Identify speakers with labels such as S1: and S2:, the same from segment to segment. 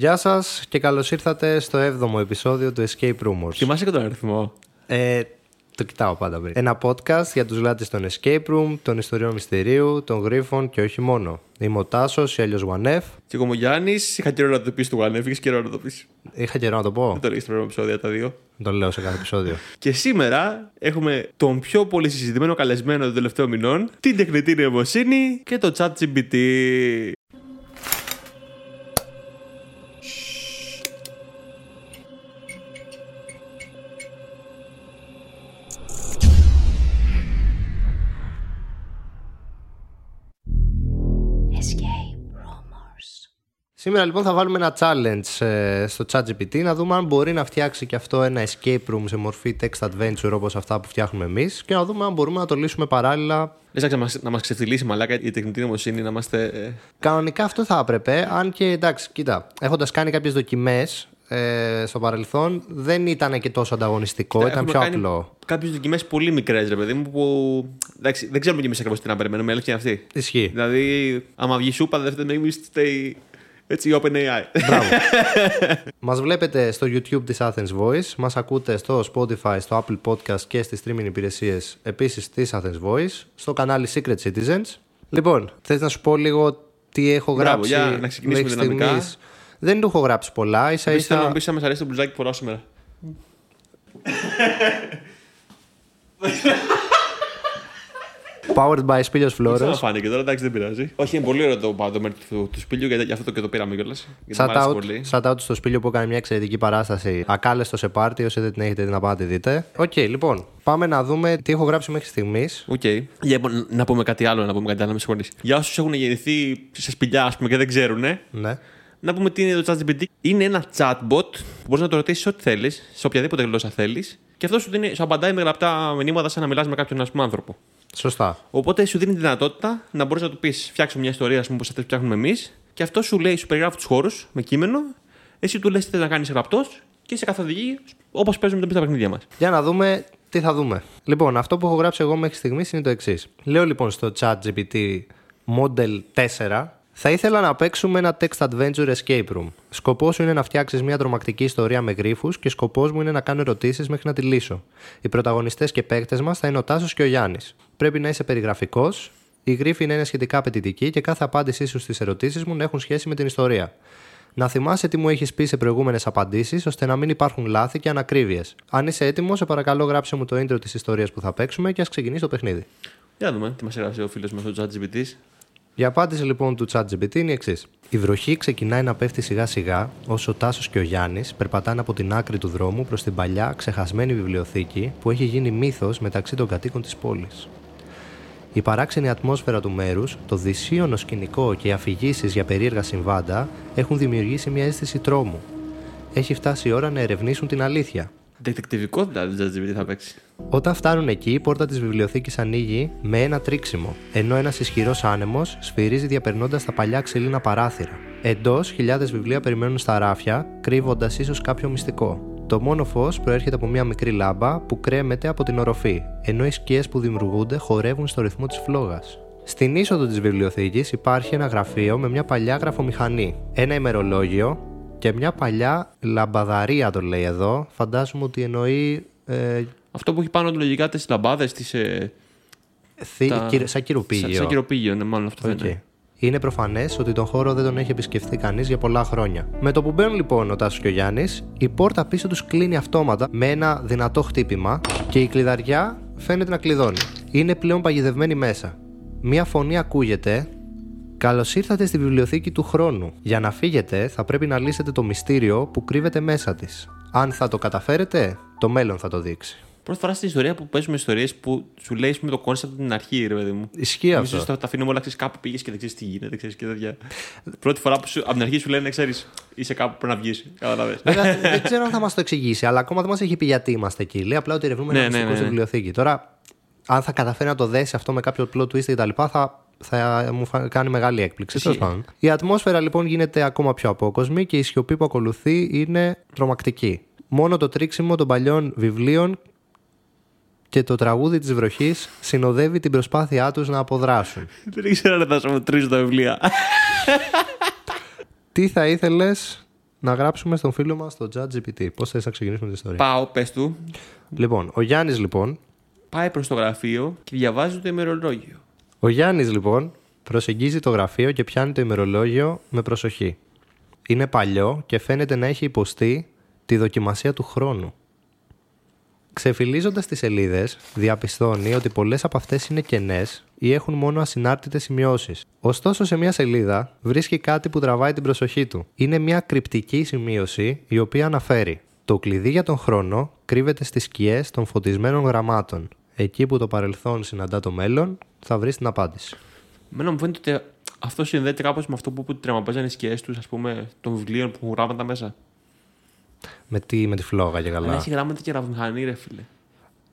S1: Γεια σας και καλώς ήρθατε στο 7ο επεισόδιο του Escape Rumors.
S2: Θυμάσαι και τον αριθμό;
S1: Ε, το κοιτάω πάντα πριν. Ένα podcast για τους λάτες των Escape Room, των ιστοριών μυστηρίου, των γρίφων και όχι μόνο. Είμαι ο Τάσος, η Έλιος Γουανέφ.
S2: Και εγώ είμαι ο Γιάννης. Είχα καιρό να το πεις του Γουανέφ, είχες καιρό να το πεις.
S1: Είχα καιρό να το πω.
S2: Δεν το λέει στο πρώτο επεισόδιο τα δύο.
S1: Το λέω σε κάθε επεισόδιο.
S2: Και σήμερα έχουμε τον πιο πολύ συζητημένο καλεσμένο των τελευταίων μηνών, την τεχνητή νοημοσύνη και το chat GPT.
S1: Σήμερα λοιπόν θα βάλουμε ένα challenge ε, στο ChatGPT να δούμε αν μπορεί να φτιάξει και αυτό ένα escape room σε μορφή text adventure όπως αυτά που φτιάχνουμε εμείς και να δούμε αν μπορούμε να το λύσουμε παράλληλα.
S2: Λες να μας, να μας ξεφτυλίσει μαλάκα η τεχνητή νοημοσύνη να είμαστε... ε,
S1: Κανονικά αυτό θα έπρεπε, αν και εντάξει, κοίτα, έχοντας κάνει κάποιες δοκιμές ε, στο παρελθόν δεν ήταν και τόσο ανταγωνιστικό, ήταν
S2: έχουμε
S1: πιο
S2: κάνει
S1: απλό.
S2: Κάποιες δοκιμές πολύ μικρές ρε παιδί μου που... Εντάξει, δεν ξέρουμε κι εμείς ακριβώς τι να περιμένουμε, η αλήθεια είναι αυτή.
S1: Ισχύει.
S2: Δηλαδή, άμα βγει σούπα, δεν φταίει εμείς φταίει έτσι η OpenAI.
S1: Μπράβο. μας βλέπετε στο YouTube της Athens Voice, μας ακούτε στο Spotify, στο Apple Podcast και στις streaming υπηρεσίες επίσης της Athens Voice, στο κανάλι Secret Citizens. Λοιπόν, θες να σου πω λίγο τι έχω
S2: Μπράβο,
S1: γράψει
S2: για να ξεκινήσουμε
S1: μέχρι
S2: δυναμικά.
S1: στιγμής; Δεν του έχω γράψει πολλά, ίσα
S2: Επίσης θέλω να
S1: ίσα...
S2: μου πεις αν μας αρέσει το μπλουζάκι που φοράω σήμερα.
S1: Powered by Σπήλιος
S2: Δεν
S1: Φλόρος.
S2: φάνηκε τώρα, εντάξει δεν πειράζει. Όχι, είναι πολύ ωραίο το Πάνω Μέρος του, του Σπήλιου, γιατί γι' αυτό το και το πήραμε κιόλας. Γιατί μου
S1: Shout
S2: άρεσε
S1: out,
S2: πολύ.
S1: shout out στο Σπήλιο που έκανε μια εξαιρετική παράσταση. Ακάλεστοι σε πάρτι, όσοι δεν την έχετε δει να πάτε δείτε. Οκ, λοιπόν, πάμε να δούμε τι έχω γράψει μέχρι στιγμής.
S2: Οκ. Για, λοιπόν, να πούμε κάτι άλλο, να πούμε κάτι άλλο, με συγχωρείς. Για όσους έχουν γεννηθεί σε σπηλιά, ας πούμε, και δεν ξέρουν,
S1: Ναι.
S2: να πούμε τι είναι το ChatGPT. Είναι ένα chatbot που μπορείς να το ρωτήσεις ό,τι θέλεις, σε οποιαδήποτε γλώσσα θέλεις, και αυτός σου, δίνει, σου απαντάει με γραπτά μηνύματα σαν να μιλάς με κάποιον ας πούμε, άνθρωπο.
S1: Σωστά.
S2: Οπότε σου δίνει τη δυνατότητα να μπορείς να του πεις: Φτιάξω μια ιστορία, ας πούμε, όπω αυτέ που φτιάχνουμε εμείς, και αυτό σου λέει, σου περιγράφει τους χώρους με κείμενο, εσύ του λες τι θες να κάνεις γραπτός και σε καθοδηγεί όπως παίζουμε τα παιχνίδια μας.
S1: Για να δούμε τι θα δούμε. Λοιπόν, αυτό που έχω γράψει εγώ μέχρι στιγμής είναι το εξής. Λέω λοιπόν στο chat GPT Model 4 θα ήθελα να παίξουμε ένα text adventure escape room. Σκοπός σου είναι να φτιάξεις μια τρομακτική ιστορία με γρήφου και σκοπός μου είναι να κάνω ερωτήσεις μέχρι να τη λύσω. Οι πρωταγωνιστές και παίκτες μας θα είναι ο Τάσος και ο Γιάννης. Πρέπει να είσαι περιγραφικός, οι γρίφοι να είναι σχετικά απαιτητικοί και κάθε απάντησή σου στις ερωτήσεις μου να έχουν σχέση με την ιστορία. Να θυμάσαι τι μου έχεις πει σε προηγούμενες απαντήσεις, ώστε να μην υπάρχουν λάθη και ανακρίβειες. Αν είσαι έτοιμος, σε παρακαλώ γράψε μου το intro της ιστορίας που θα παίξουμε και ας ξεκινήσει το παιχνίδι.
S2: Για να δούμε τι μας έγραψε ο φίλος μας ο ChatGPT.
S1: Η απάντηση λοιπόν του ChatGPT είναι η εξής. Η βροχή ξεκινάει να πέφτει σιγά σιγά όσο ο Τάσος και ο Γιάννης περπατάνε από την άκρη του δρόμου προς την παλιά ξεχασμένη βιβλιοθήκη που έχει γίνει μύθος μεταξύ των κατοίκων της πόλης. Η παράξενη ατμόσφαιρα του μέρους, το δυσίωνο σκηνικό και οι αφηγήσεις για περίεργα συμβάντα έχουν δημιουργήσει μια αίσθηση τρόμου. Έχει φτάσει η ώρα να ερευνήσουν την αλήθεια.
S2: Δεκτικτιβικό δηλαδή το ChatGPT θα παίξει.
S1: Όταν φτάνουν εκεί, η πόρτα της βιβλιοθήκης ανοίγει με ένα τρίξιμο, ενώ ένας ισχυρός άνεμος σφυρίζει διαπερνώντας τα παλιά ξύλινα παράθυρα. Εντός, χιλιάδες βιβλία περιμένουν στα ράφια, κρύβοντας ίσως κάποιο μυστικό. Το μόνο φως προέρχεται από μια μικρή λάμπα που κρέμεται από την οροφή, ενώ οι σκιές που δημιουργούνται χορεύουν στο ρυθμό της φλόγας. Στην είσοδο της βιβλιοθήκης υπάρχει ένα γραφείο με μια παλιά γραφομηχανή, ένα ημερολόγιο και μια παλιά λαμπαδαρία, το λέει εδώ. Φαντάζομαι ότι εννοεί ε,
S2: Αυτό που έχει πάνω του λογικά τις λαμπάδες, τις. Ε,
S1: Θη-
S2: Τα-
S1: κηρο- σαν κηροπήγιο.
S2: σαν, σαν κηροπήγιο, ναι, μάλλον αυτό
S1: Οκ.
S2: δεν είναι.
S1: Είναι προφανές ότι τον χώρο δεν τον έχει επισκεφθεί κανείς για πολλά χρόνια. Με το που μπαίνουν λοιπόν ο Τάσος και ο Γιάννης, η πόρτα πίσω τους κλείνει αυτόματα με ένα δυνατό χτύπημα και η κλειδαριά φαίνεται να κλειδώνει. Είναι πλέον παγιδευμένοι μέσα. Μία φωνή ακούγεται. Καλώς ήρθατε στη βιβλιοθήκη του χρόνου. Για να φύγετε, θα πρέπει να λύσετε το μυστήριο που κρύβεται μέσα της. Αν θα το καταφέρετε, το μέλλον θα το δείξει.
S2: Πρώτη φορά στην ιστορία που παίζουμε ιστορίες που σου λέει με το concept από την αρχή, ρε παιδί μου.
S1: Ισχύει αυτό.
S2: Ίσως τα, τα αφήνουμε όλα ξέρεις, κάπου πήγες και δεν ξέρεις τι γίνεται, ξέρεις και τέτοια. Πρώτη φορά που σου, από την αρχή σου λένε, ξέρεις, είσαι κάπου που πρέπει να βγεις. Κατάλαβε.
S1: Βέβαια, δεν ξέρω αν θα μας το εξηγήσει, αλλά ακόμα δεν μας έχει πει γιατί είμαστε εκεί. Λέει απλά ότι ερευνούμε
S2: Ναι,
S1: ένα
S2: ναι,
S1: μυστικό
S2: ναι,
S1: στη
S2: ναι.
S1: βιβλιοθήκη. Τώρα, αν θα καταφέρει να το δέσει αυτό με κάποιο plot twist κτλ., θα, θα μου φα- κάνει μεγάλη έκπληξη.
S2: Ισχύει.
S1: Τέλος πάντων. Η ατμόσφαιρα λοιπόν γίνεται ακόμα πιο απόκοσμη και η σιωπή που ακολουθεί είναι τρομακτική. Μόνο το τρίξιμο των παλιών βιβλίων και το τραγούδι της βροχής συνοδεύει την προσπάθειά τους να αποδράσουν.
S2: Δεν ήξερα να θα σου μετρήσω τα βιβλία.
S1: Τι θα ήθελες να γράψουμε στον φίλο μας το ChatGPT; Πώς θες να ξεκινήσουμε την ιστορία;
S2: Πάω, πες του,
S1: Λοιπόν, ο Γιάννης λοιπόν,
S2: πάει προς το γραφείο και διαβάζει το ημερολόγιο.
S1: ο Γιάννης, λοιπόν προσεγγίζει το γραφείο και πιάνει το ημερολόγιο με προσοχή. Είναι παλιό και φαίνεται να έχει υποστεί τη δοκιμασία του χρόνου. Ξεφυλίζοντας τις σελίδες, διαπιστώνει ότι πολλές από αυτές είναι κενές ή έχουν μόνο ασυνάρτητες σημειώσεις. Ωστόσο, σε μια σελίδα βρίσκει κάτι που τραβάει την προσοχή του. Είναι μια κρυπτική σημείωση η οποία αναφέρει «Το κλειδί για τον χρόνο κρύβεται στις σκιές των φωτισμένων γραμμάτων. Εκεί που το παρελθόν συναντά το μέλλον, θα βρεις την απάντηση».
S2: Μένα μου φαίνεται ότι αυτό συνδέεται κάπως με αυτό που, που τρεμαπέζανε οι σκιές τους, ας πούμε, των βιβλίων που έχουν γράμματα μέσα.
S1: Με, τι, με τη φλόγα και
S2: Αλλά
S1: καλά.
S2: έχει γράμματα και γραφομηχανή, ρε φίλε.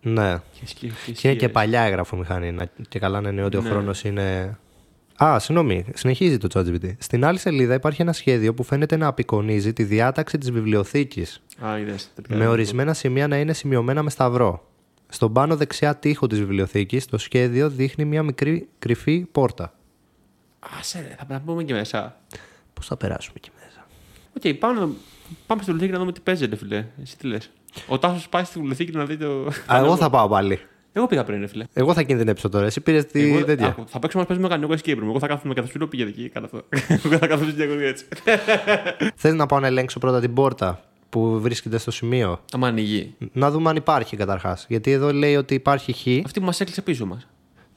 S1: Ναι.
S2: Και, σκι, και,
S1: Και είναι και
S2: σκιές.
S1: παλιά εγγραφομηχανή. να- Και καλά να είναι ότι ο
S2: Ναι.
S1: χρόνος είναι. Α, συγγνώμη, συνεχίζει το ChatGPT. Στην άλλη σελίδα υπάρχει ένα σχέδιο που φαίνεται να απεικονίζει τη διάταξη της βιβλιοθήκης,
S2: Α, είδες, τελικά.
S1: με ορισμένα σημεία να είναι σημειωμένα με σταυρό. Στον πάνω δεξιά τοίχο της βιβλιοθήκης, το σχέδιο δείχνει μια μικρή κρυφή πόρτα.
S2: Άσε, ρε, θα πρέπει να μπούμε εκεί μέσα.
S1: Πώς θα περάσουμε εκεί μέσα;
S2: Οκ, πάμε, να- πάμε στη βιβλιοθήκη να δούμε τι παίζει, φίλε. Εσύ τι λες. Ο Τάσος πάει στη βιβλιοθήκη να δει το.
S1: Α, εγώ θα πάω πάλι.
S2: Εγώ πήγα πριν, ρε φίλε.
S1: Εγώ θα κινδυνεύσω τώρα. Εσύ πήρες τη
S2: Εγώ,
S1: τέτοια.
S2: άκου, θα παίξουμε να παίζουμε κανένα escape room. Εγώ θα κάθομαι καθώ σου λέω πήγε εκεί, κάνω αυτό. Εγώ θα κάθομαι στην διαγωνία έτσι.
S1: Θες να πάω να ελέγξω πρώτα την πόρτα που βρίσκεται στο σημείο;
S2: Άμα ανοίγει.
S1: Να δούμε αν υπάρχει καταρχάς. Γιατί εδώ λέει ότι υπάρχει χ.
S2: Αυτή που μας έκλεισε πίσω μας.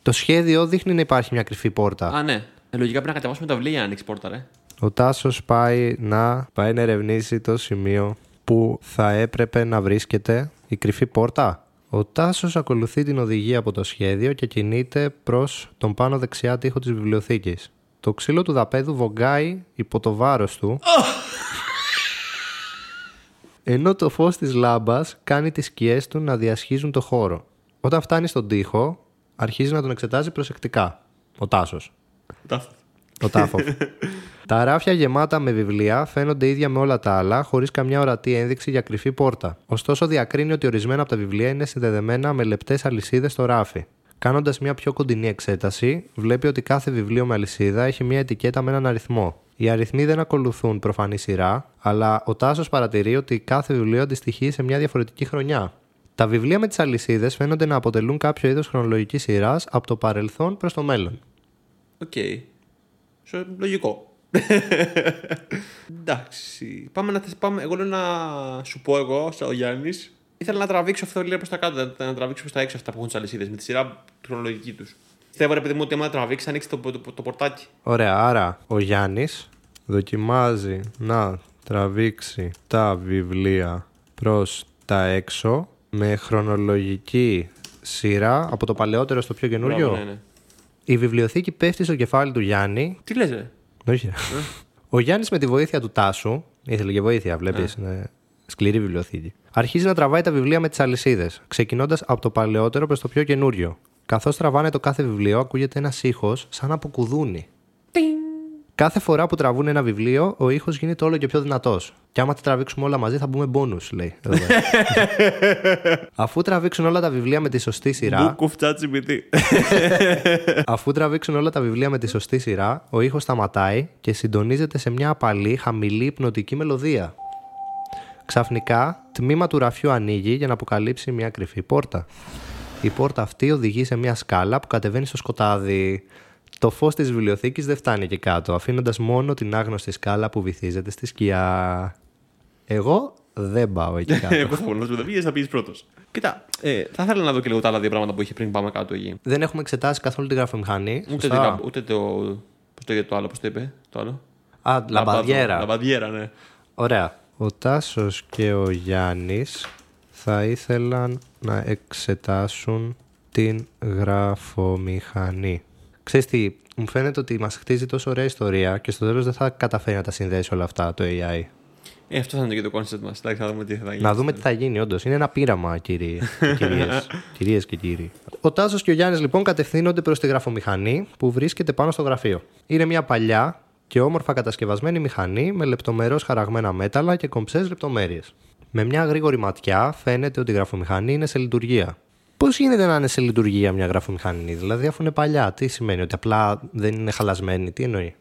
S1: Το σχέδιο δείχνει να υπάρχει μια κρυφή πόρτα.
S2: Α, ναι. Ε, λογικά πρέπει να κατεβάσουμε τα βιβλία για να ανοίξει πόρτα, ρε.
S1: Ο Τάσος πάει να, πάει να ερευνήσει το σημείο που θα έπρεπε να βρίσκεται η κρυφή πόρτα. Ο Τάσος ακολουθεί την οδηγία από το σχέδιο και κινείται προς τον πάνω δεξιά τοίχο της βιβλιοθήκης. Το ξύλο του δαπέδου βογκάει υπό το βάρος του. ενώ το φως της λάμπας κάνει τις σκιές του να διασχίζουν το χώρο. Όταν φτάνει στον τοίχο, αρχίζει να τον εξετάζει προσεκτικά. Ο Τάσος.
S2: Τάφο.
S1: Ο Τάφοφ. τα ράφια γεμάτα με βιβλία φαίνονται ίδια με όλα τα άλλα, χωρίς καμιά ορατή ένδειξη για κρυφή πόρτα. Ωστόσο, διακρίνει ότι ορισμένα από τα βιβλία είναι συνδεδεμένα με λεπτές αλυσίδες στο ράφι. Κάνοντας μια πιο κοντινή εξέταση, βλέπει ότι κάθε βιβλίο με αλυσίδα έχει μια ετικέτα με έναν αριθμό. Οι αριθμοί δεν ακολουθούν προφανή σειρά, αλλά ο Τάσος παρατηρεί ότι κάθε βιβλίο αντιστοιχεί σε μια διαφορετική χρονιά. Τα βιβλία με τις αλυσίδες φαίνονται να αποτελούν κάποιο είδος χρονολογικής σειράς από το παρελθόν προς το μέλλον.
S2: Οκ. Σο- Λογικό. Εντάξει. Πάμε να, πάμε. Εγώ λέω να σου πω εγώ, σαν ο Γιάννης, ήθελα να τραβήξω αυτό λίγο προς τα κάτω, να, να τραβήξω προς τα έξω αυτά που έχουν τις αλυσίδες με τη σειρά χρονολογική τους. Θέλω ρε παιδί μου ότι άμα τραβήξεις, ανοίξεις το, το, το, το πορτάκι.
S1: Ωραία, άρα ο Γιάννης δοκιμάζει να τραβήξει τα βιβλία προς τα έξω με χρονολογική σειρά από το παλαιότερο στο πιο καινούριο.
S2: Μπράβο, ναι, ναι.
S1: Η βιβλιοθήκη πέφτει στο κεφάλι του Γιάννη.
S2: Τι λες ρε;
S1: Όχι. Ο Γιάννης με τη βοήθεια του Τάσου, ήθελε και βοήθεια, βλέπεις, είναι σκληρή βιβλιοθήκη. Αρχίζει να τραβάει τα βιβλία με τις αλυσίδες, ξεκινώντας από το παλαιότερο προς το πιο καινούριο. Καθώς τραβάνε το κάθε βιβλίο, ακούγεται ένας ήχος σαν από κουδούνι. Κάθε φορά που τραβούν ένα βιβλίο, ο ήχος γίνεται όλο και πιο δυνατός. Και άμα τα τραβήξουμε όλα μαζί, θα μπούμε bonus, λέει. εδώ πέρα. Αφού τραβήξουν όλα τα βιβλία με τη σωστή σειρά,
S2: Book of ChatGPT.
S1: Αφού τραβήξουν όλα τα βιβλία με τη σωστή σειρά, ο ήχος σταματάει και συντονίζεται σε μια απαλή, χαμηλή, υπνοτική μελωδία. Ξαφνικά, τμήμα του ραφιού ανοίγει για να αποκαλύψει μια κρυφή πόρτα. Η πόρτα αυτή οδηγεί σε μια σκάλα που κατεβαίνει στο σκοτάδι. Το φως της βιβλιοθήκης δεν φτάνει εκεί κάτω, αφήνοντας μόνο την άγνωστη σκάλα που βυθίζεται στη σκιά. Εγώ δεν πάω εκεί κάτω.
S2: Εγώ θα πω, να σου πει, θα πεις πρώτος. Κοίτα, ε, θα ήθελα να δω και λίγο τα άλλα δύο πράγματα που είχε πριν πάμε κάτω εκεί.
S1: δεν έχουμε εξετάσει καθόλου τη γραφομηχανή.
S2: Ούτε,
S1: σωστά;
S2: το, ούτε το. Πώς το, το άλλο, πώς το είπε, το άλλο.
S1: Α, λαμπαδιέρα.
S2: Λαμπαδιέρα, ναι.
S1: Ωραία. Ο Τάσος και ο Γιάννης θα ήθελαν να εξετάσουν την γραφομηχανή. Ξέρεις τι, μου φαίνεται ότι μας χτίζει τόσο ωραία ιστορία και στο τέλος δεν θα καταφέρει να τα συνδέσει όλα αυτά το AI.
S2: Ε, αυτό θα είναι και το concept μας. Εντάξει, θα δούμε τι θα γίνει.
S1: Να δούμε τι θα γίνει, όντως. Είναι ένα πείραμα, κύριε, κυρίες, κυρίες και κύριοι. Ο Τάσος και ο Γιάννης λοιπόν κατευθύνονται προς τη γραφομηχανή που βρίσκεται πάνω στο γραφείο. Είναι μια παλιά και όμορφα κατασκευασμένη μηχανή με λεπτομερώς χαραγμένα μέταλλα και κομψές λεπτομέρειες. Με μια γρήγορη ματιά φαίνεται ότι η γραφομηχανή είναι σε λειτουργία. Πώς γίνεται να είναι σε λειτουργία μια γραφομηχανή, δηλαδή αφού είναι παλιά, τι σημαίνει, ότι απλά δεν είναι χαλασμένη, τι εννοεί;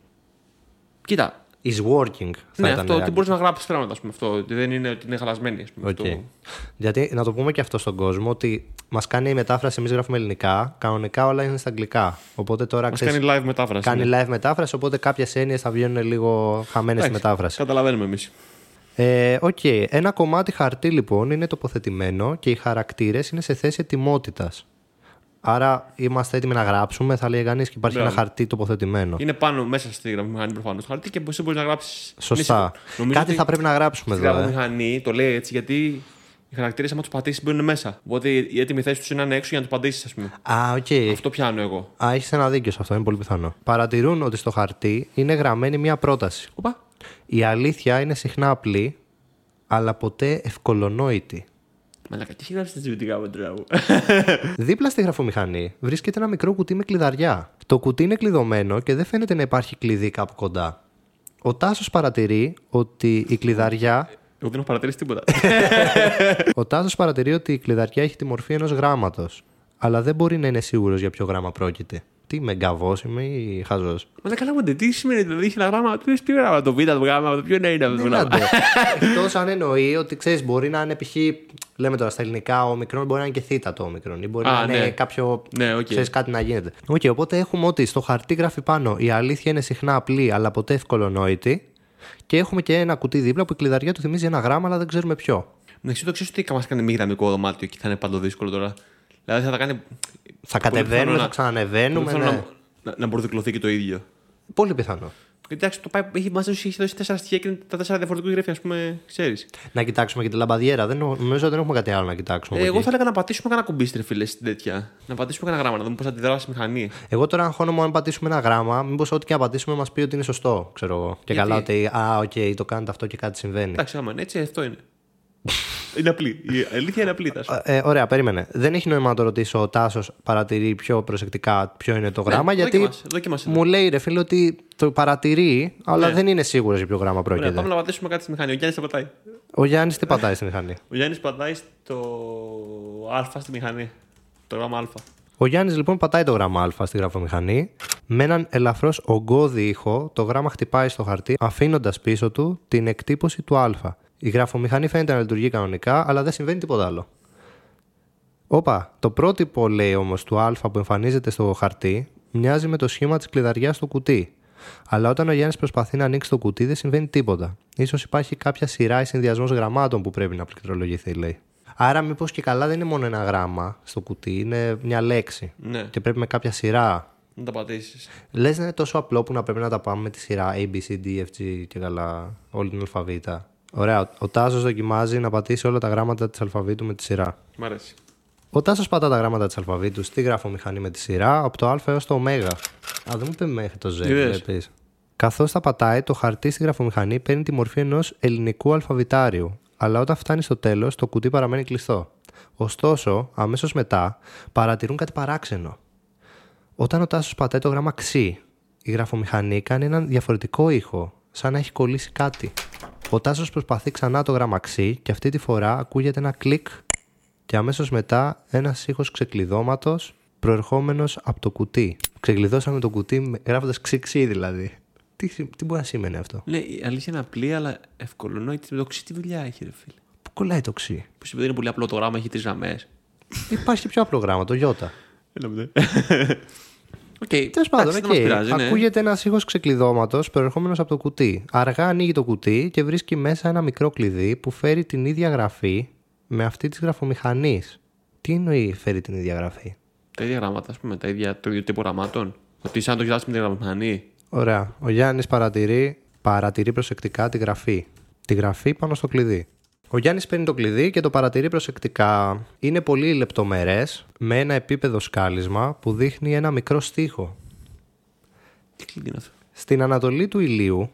S2: Κοίτα,
S1: Is working. Θα
S2: Ναι,
S1: ήταν
S2: αυτό ότι
S1: αγγλικά.
S2: μπορείς να γράψεις πράγματα. Ας πούμε, αυτό, ότι δεν είναι ότι είναι χαλασμένη. Ας πούμε,
S1: Οκ.
S2: αυτό.
S1: Γιατί να το πούμε και αυτό στον κόσμο ότι μας κάνει η μετάφραση, εμείς γράφουμε ελληνικά, κανονικά όλα είναι στα αγγλικά. Οπότε τώρα
S2: Μας
S1: ξέρεις,
S2: κάνει live μετάφραση.
S1: κάνει
S2: ναι.
S1: live μετάφραση, οπότε κάποιες έννοιες θα βγαίνουν λίγο χαμένες στη
S2: Εντάξει,
S1: μετάφραση.
S2: Καταλαβαίνουμε εμείς.
S1: Ε, Οκ. Ένα κομμάτι χαρτί λοιπόν είναι τοποθετημένο και οι χαρακτήρες είναι σε θέση ετοιμότητας. Άρα είμαστε έτοιμοι να γράψουμε, θα λέει κανείς και υπάρχει
S2: Μπράβο.
S1: ένα χαρτί τοποθετημένο.
S2: Είναι πάνω μέσα στη γραφομηχανή προφανώς το χαρτί και εσύ μπορείς να γράψεις.
S1: Σωστά. Κάτι θα πρέπει να γράψουμε
S2: Στη
S1: εδώ. Ε.
S2: γραφομηχανή το λέει έτσι γιατί οι χαρακτήρες, άμα τους πατήσεις, μπαίνουν μέσα. Οπότε η έτοιμη θέση τους είναι να είναι έξω για να τους πατήσεις, ας πούμε.
S1: Α, οκ.
S2: Αυτό πιάνω εγώ.
S1: Α, έχεις ένα δίκιο σε αυτό, είναι πολύ πιθανό. Παρατηρούν ότι στο χαρτί είναι γραμμένη μία πρόταση.
S2: Οπα.
S1: Η αλήθεια είναι συχνά απλή, αλλά ποτέ ευκολονόητη.
S2: Μαλάκα, τι έχει γράψει τα τζιουτικά μου τώρα.
S1: Δίπλα στη γραφομηχανή βρίσκεται ένα μικρό κουτί με κλειδαριά. Το κουτί είναι κλειδωμένο και δεν φαίνεται να υπάρχει κλειδί κάπου κοντά. Ο Τάσος παρατηρεί ότι η κλειδαριά.
S2: Εγώ δεν έχω παρατηρήσει τίποτα.
S1: Ο Τάσος παρατηρεί ότι η κλειδαριά έχει τη μορφή ενός γράμματος. Αλλά δεν μπορεί να είναι σίγουρος για ποιο γράμμα πρόκειται. Τι είμαι, γκαβό είμαι ή χαζός.
S2: Μα καλά, μου τι σημαίνει δηλαδή έχει ένα γράμμα. Τι τι γράμμα, το β' το γράμμα, το ποιο είναι αυτό το γράμμα.
S1: Εκτός αν εννοεί ότι ξέρεις, μπορεί να είναι π.χ. Λέμε τώρα στα ελληνικά, όμικρον μπορεί να είναι και θήτα το όμικρον. Ή μπορεί
S2: Α,
S1: να είναι
S2: ναι.
S1: κάποιο.
S2: Ναι, οκ.
S1: Ξέρεις, κάτι να γίνεται. Οκ, οπότε έχουμε ότι στο χαρτί γράφει πάνω η αλήθεια είναι συχνά απλή, αλλά ποτέ ευκολονόητη. Και έχουμε και ένα κουτί δίπλα που η κλειδαριά του θυμίζει ένα γράμμα, αλλά δεν ξέρουμε ποιο.
S2: Ναι, εσύ το ξέρει ότι μας κάνει μη γραμμικό δωμάτιο και θα είναι παντό δύσκολο τώρα. Δηλαδή θα τα κάνει.
S1: Θα
S2: πολύ
S1: κατεβαίνουμε,
S2: πιθανό
S1: θα
S2: να-
S1: ξανανεβαίνουμε.
S2: πολύ
S1: Ναι.
S2: πιθανό Να, να, να μπουρδουκλωθεί και το ίδιο.
S1: Πολύ πιθανό.
S2: Γιατί εντάξει, το πάει, έχει μαζί σου έχει δώσει τέσσερα στοιχεία και είναι τα τέσσερα διαφορετικούς γράφει, ας πούμε, ξέρεις.
S1: Να κοιτάξουμε και τη λαμπαδιέρα. Δεν, νο- νομίζω ότι δεν έχουμε κάτι άλλο να κοιτάξουμε.
S2: Ε,
S1: από
S2: εγώ
S1: εκεί.
S2: θα έλεγα να πατήσουμε κανένα κουμπί στην φίλε στην τέτοια. Να πατήσουμε κανένα γράμμα, να δούμε πώς θα αντιδράσει η μηχανή.
S1: Εγώ τώρα αγχώνομαι αν πατήσουμε ένα γράμμα, μήπως ό,τι και να πατήσουμε μας πει ότι είναι σωστό, ξέρω εγώ. Και
S2: Γιατί;
S1: καλά ότι, α, οκ, το κάνετε αυτό και κάτι συμβαίνει.
S2: Εντάξει, άμα είναι έτσι, αυτό είναι. είναι απλή. Η αλήθεια είναι απλή, Τάσο.
S1: Ε, ωραία, περίμενε. Δεν έχει νόημα να το ρωτήσω. Ο Τάσος παρατηρεί πιο προσεκτικά ποιο είναι το γράμμα. γιατί
S2: Ναι, δοκίμασε, δοκίμασε.
S1: μου λέει ρε φίλε ότι το παρατηρεί, αλλά
S2: Ναι.
S1: δεν είναι σίγουρος για ποιο γράμμα
S2: Ωραία,
S1: πρόκειται.
S2: πάμε να πατήσουμε κάτι στη μηχανή. Ο Γιάννης θα πατάει.
S1: Ο Γιάννης τι πατάει στη μηχανή;
S2: Ο Γιάννης πατάει στο Α στη μηχανή. Το γράμμα Α.
S1: Ο Γιάννης λοιπόν πατάει το γράμμα Α στη γραφομηχανή. Με έναν ελαφρώς ογκώδη ήχο, το γράμμα χτυπάει στο χαρτί, αφήνοντας πίσω του την εκτύπωση του Α. Η γραφομηχανή φαίνεται να λειτουργεί κανονικά, αλλά δεν συμβαίνει τίποτα άλλο. Όπα, το πρότυπο λέει όμως του Α που εμφανίζεται στο χαρτί μοιάζει με το σχήμα της κλειδαριάς στο κουτί. Αλλά όταν ο Γιάννης προσπαθεί να ανοίξει το κουτί, δεν συμβαίνει τίποτα. σω υπάρχει κάποια σειρά ή συνδυασμός γραμμάτων που πρέπει να πληκτρολογηθεί, λέει. Άρα, μήπως και καλά δεν είναι μόνο ένα γράμμα στο κουτί, είναι μια λέξη.
S2: Ναι,
S1: Και πρέπει με κάποια σειρά.
S2: να τα πατήσεις.
S1: Λες να είναι τόσο απλό που να πρέπει να τα πάμε με τη σειρά A, B, C, D, F, G και καλά, όλη την αλφαβήτα. Ωραία, ο- ο Τάσος δοκιμάζει να πατήσει όλα τα γράμματα της αλφαβήτου με τη σειρά.
S2: Μ' αρέσει.
S1: Ο Τάσος πατά τα γράμματα της αλφαβήτου στη γραφομηχανή με τη σειρά από το Α έως το Ω. Α, δεν μου είπε μέχρι το Z,
S2: Είδες.
S1: βλέπεις. Καθώς τα πατάει, το χαρτί στη γραφομηχανή παίρνει τη μορφή ενός ελληνικού αλφαβητάριου, αλλά όταν φτάνει στο τέλος, το κουτί παραμένει κλειστό. Ωστόσο, αμέσως μετά, παρατηρούν κάτι παράξενο. Όταν ο Τάσος πατάει το γράμμα ξ, η γραφομηχανή κάνει έναν διαφορετικό ήχο, σαν να έχει κολλήσει κάτι. Ο Τάσος προσπαθεί ξανά το γράμμα ξ και αυτή τη φορά ακούγεται ένα κλικ και αμέσως μετά ένας ήχος ξεκλειδώματος προερχόμενος από το κουτί. Ξεκλειδώσαμε το κουτί με- γράφοντας ξ ξ δηλαδή. Τι, σι- τι μπορεί να σημαίνει αυτό;
S2: Ναι, η αλήθεια είναι απλή, αλλά ευκολονόητη. Με το ξι τι δουλειά έχει, ρε φίλε;
S1: Πού κολλάει το ξ.
S2: Που σημαίνει είναι πολύ απλό το γράμμα, έχει τρεις γραμμές.
S1: Υπάρχει και πιο απλό γράμμα, το Ι.
S2: Οκ,
S1: Τέλος πάντων,
S2: εντάξει, δεν
S1: οκ.
S2: μας πειράζει, ναι.
S1: ακούγεται ένας ήχος ξεκλειδώματος προερχόμενος από το κουτί. Αργά ανοίγει το κουτί και βρίσκει μέσα ένα μικρό κλειδί που φέρει την ίδια γραφή με αυτή της γραφομηχανής. Τι εννοεί φέρει την ίδια γραφή;
S2: Τα ίδια γράμματα, ας πούμε, τα ίδια, το ίδιο τύπο γραμμάτων. Ότι σαν να το κοιτάξει με την γραμμανή.
S1: Ωραία. Ο Γιάννης παρατηρεί, παρατηρεί προσεκτικά τη γραφή. Τη γραφή πάνω στο κλειδί. Ο Γιάννης παίρνει το κλειδί και το παρατηρεί προσεκτικά. Είναι πολύ λεπτομερές, με ένα επίπεδο σκάλισμα που δείχνει ένα μικρό στίχο.
S2: Τι κλειδί είναι αυτό;
S1: Στην ανατολή του ηλίου,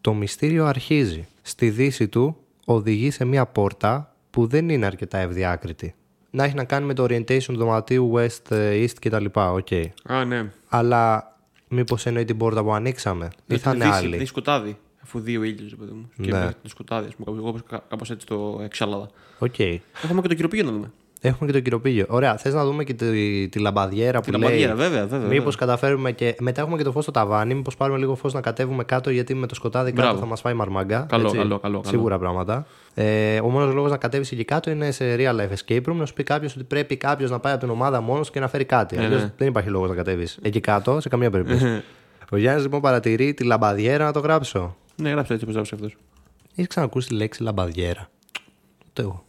S1: το μυστήριο αρχίζει. Στη δύση του, οδηγεί σε μια πόρτα που δεν είναι αρκετά ευδιάκριτη. Να έχει να κάνει με το orientation του δωματίου west, ε, east κτλ. Οκ.
S2: Α, ναι.
S1: Αλλά μήπως εννοεί την πόρτα που ανοίξαμε, ή θα είναι
S2: Είναι
S1: άλλη;
S2: σκοτάδι. Αφού δύση ηλίου, ρε παιδί μου. Και
S1: Ναι.
S2: ναι. το σκοτάδι, ας πούμε. Κάπως έτσι το εξέλαβα.
S1: Οκ.
S2: Έχουμε και το κηροπήγιο να δούμε.
S1: Έχουμε και το κηροπήγιο. Ωραία, θες να δούμε και τη, τη λαμπαδιέρα που
S2: Τη
S1: λέει.
S2: λαμπαδιέρα, βέβαια, βέβαια,
S1: Μήπως
S2: βέβαια.
S1: καταφέρουμε και. Μετά έχουμε και το φως στο ταβάνι. Μήπως πάρουμε λίγο φως να κατέβουμε κάτω, γιατί με το σκοτάδι κάτω
S2: Μπράβο.
S1: θα μας φάει μαρμάγκα.
S2: Καλό,
S1: έτσι.
S2: καλό, καλό, καλό.
S1: Σίγουρα πράγματα. Ε, ο μόνος λόγος να κατέβεις εκεί κάτω είναι σε real life escape room να σου πει κάποιος ότι πρέπει κάποιος να πάει από την ομάδα μόνος και να φέρει κάτι.
S2: Ναι,
S1: Αλλιώς
S2: ναι.
S1: δεν υπάρχει λόγος να κατέβεις εκεί κάτω σε καμία περίπτωση. ο Γιάννης λοιπόν παρατηρεί τη λαμπαδιέρα να το γράψω.
S2: Ναι, γράψε έτσι όπως γράψε αυτός.
S1: Έχεις ξανακούσει τη λέξη λαμπαδιέρα. Ούτε εγώ.